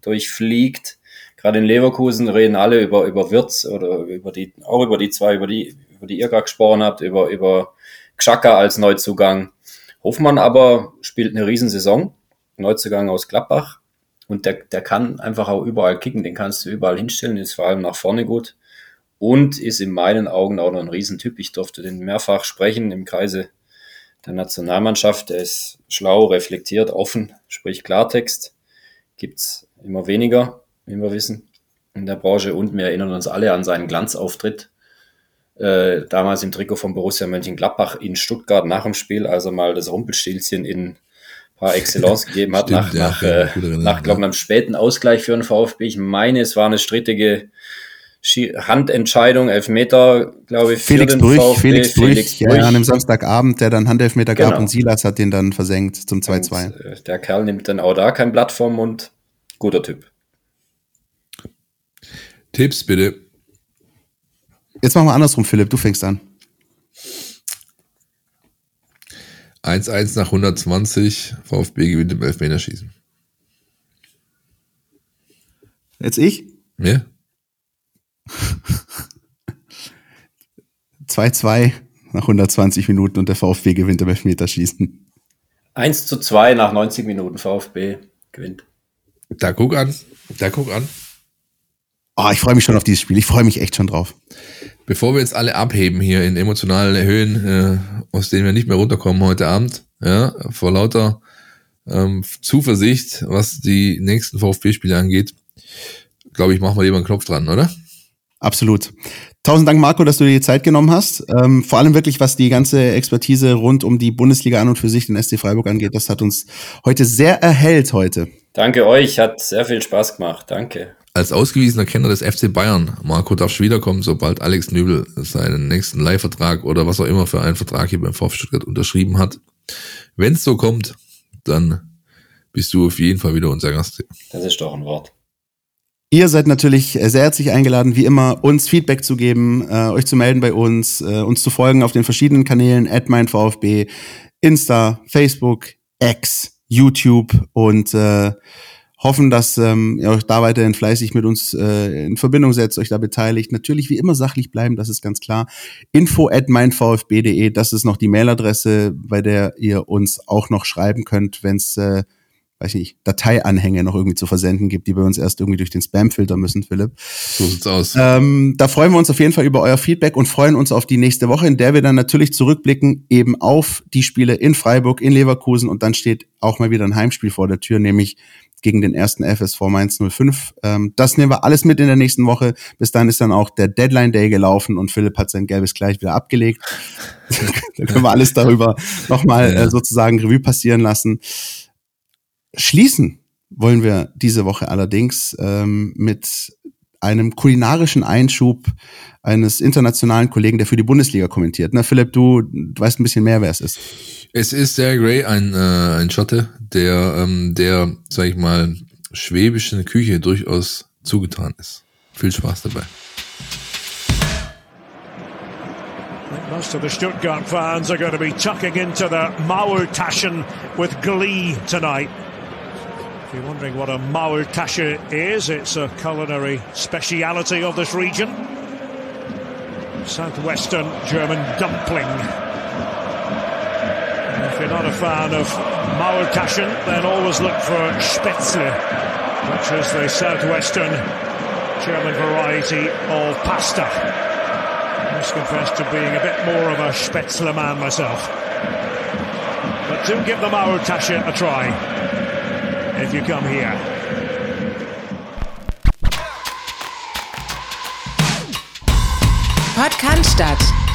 Speaker 4: durchfliegt gerade in Leverkusen reden alle über, über Wirtz oder über die, auch über die zwei, über die, über die ihr gerade gesprochen habt, über, über Gschaka als Neuzugang. Hofmann aber spielt eine Riesensaison, Neuzugang aus Gladbach. Und der, der kann einfach auch überall kicken, den kannst du überall hinstellen, ist vor allem nach vorne gut. Und ist in meinen Augen auch noch ein Riesentyp. Ich durfte den mehrfach sprechen im Kreise der Nationalmannschaft. Der ist schlau, reflektiert, offen, spricht Klartext. Gibt's immer weniger wie wir wissen, in der Branche. Und wir erinnern uns alle an seinen Glanzauftritt. Äh, damals im Trikot von Borussia Mönchengladbach in Stuttgart nach dem Spiel, als er mal das Rumpelstilzchen in par excellence gegeben hat, Stimmt, nach, ja, nach, äh, nach glaube ich, einem späten Ausgleich für den VfB. Ich meine, es war eine strittige Handentscheidung, Elfmeter, glaube ich,
Speaker 3: Felix Brüch, VfB. Felix Brüch, Felix Brüch. Ja, an dem Samstagabend, der dann Handelfmeter genau. gab und Silas hat den dann versenkt zum 2-2.
Speaker 4: Äh, der Kerl nimmt dann auch da kein Blatt vom Mund. Guter Typ.
Speaker 5: Tipps bitte.
Speaker 3: Jetzt machen wir andersrum, Philipp. Du fängst an.
Speaker 5: 1-1 nach 120. VfB gewinnt im Elfmeterschießen.
Speaker 3: Jetzt ich?
Speaker 5: Ja.
Speaker 3: 2-2 nach 120 Minuten und der VfB gewinnt im Elfmeterschießen.
Speaker 4: 1 zu 2 nach 90 Minuten VfB gewinnt.
Speaker 5: Da guck an. Da guck an.
Speaker 3: Oh, ich freue mich schon auf dieses Spiel. Ich freue mich echt schon drauf.
Speaker 5: Bevor wir jetzt alle abheben hier in emotionalen Höhen, äh, aus denen wir nicht mehr runterkommen heute Abend, ja, vor lauter ähm, Zuversicht, was die nächsten VfB-Spiele angeht, glaube ich, machen wir lieber einen Knopf dran, oder?
Speaker 3: Absolut. Tausend Dank, Marco, dass du dir die Zeit genommen hast. Ähm, vor allem wirklich, was die ganze Expertise rund um die Bundesliga an und für sich, den SC Freiburg angeht. Das hat uns heute sehr erhellt heute.
Speaker 4: Danke euch, hat sehr viel Spaß gemacht. Danke.
Speaker 5: Als ausgewiesener Kenner des FC Bayern, Marco darfst wiederkommen, sobald Alex Nübel seinen nächsten Leihvertrag oder was auch immer für einen Vertrag hier beim VfB Stuttgart unterschrieben hat. Wenn es so kommt, dann bist du auf jeden Fall wieder unser Gast.
Speaker 4: Das ist doch ein Wort.
Speaker 3: Ihr seid natürlich sehr herzlich eingeladen, wie immer, uns Feedback zu geben, äh, euch zu melden bei uns, äh, uns zu folgen auf den verschiedenen Kanälen, @meinVfB, Insta, Facebook, X, YouTube und äh, hoffen, dass ähm, ihr euch da weiterhin fleißig mit uns äh, in Verbindung setzt, euch da beteiligt. Natürlich wie immer sachlich bleiben, das ist ganz klar. Info at meinvfb.de, das ist noch die Mailadresse, bei der ihr uns auch noch schreiben könnt, wenn es äh, weiß ich nicht, Dateianhänge noch irgendwie zu versenden gibt, die bei uns erst irgendwie durch den Spam-Filter müssen, Philipp.
Speaker 5: So sieht's aus.
Speaker 3: Ähm, da freuen wir uns auf jeden Fall über euer Feedback und freuen uns auf die nächste Woche, in der wir dann natürlich zurückblicken eben auf die Spiele in Freiburg, in Leverkusen und dann steht auch mal wieder ein Heimspiel vor der Tür, nämlich gegen den ersten FSV Mainz 05. Ähm, das nehmen wir alles mit in der nächsten Woche. Bis dann ist dann auch der Deadline Day gelaufen und Philipp hat sein gelbes Kleid wieder abgelegt. da können wir alles darüber nochmal äh, sozusagen Revue passieren lassen. Schließen wollen wir diese Woche allerdings ähm, mit einem kulinarischen Einschub eines internationalen Kollegen, der für die Bundesliga kommentiert. Na, Philipp, du, du weißt ein bisschen mehr, wer es ist.
Speaker 5: Es ist Sarah Gray, ein, äh, ein Schotte, der, ähm, der, sag ich mal, schwäbischen Küche durchaus zugetan ist. Viel Spaß dabei.
Speaker 8: Most of the Stuttgart fans are going to be tucking into the Maultaschen with glee tonight. If you're wondering what a Maultasche is, it's a culinary speciality of this region. Southwestern German dumpling. And if you're not a fan of Maultaschen, then always look for Spätzle, which is the southwestern German variety of pasta. I must confess to being a bit more of a Spätzle man myself. But do give the Maultasche a try if you come here.
Speaker 1: Podcast.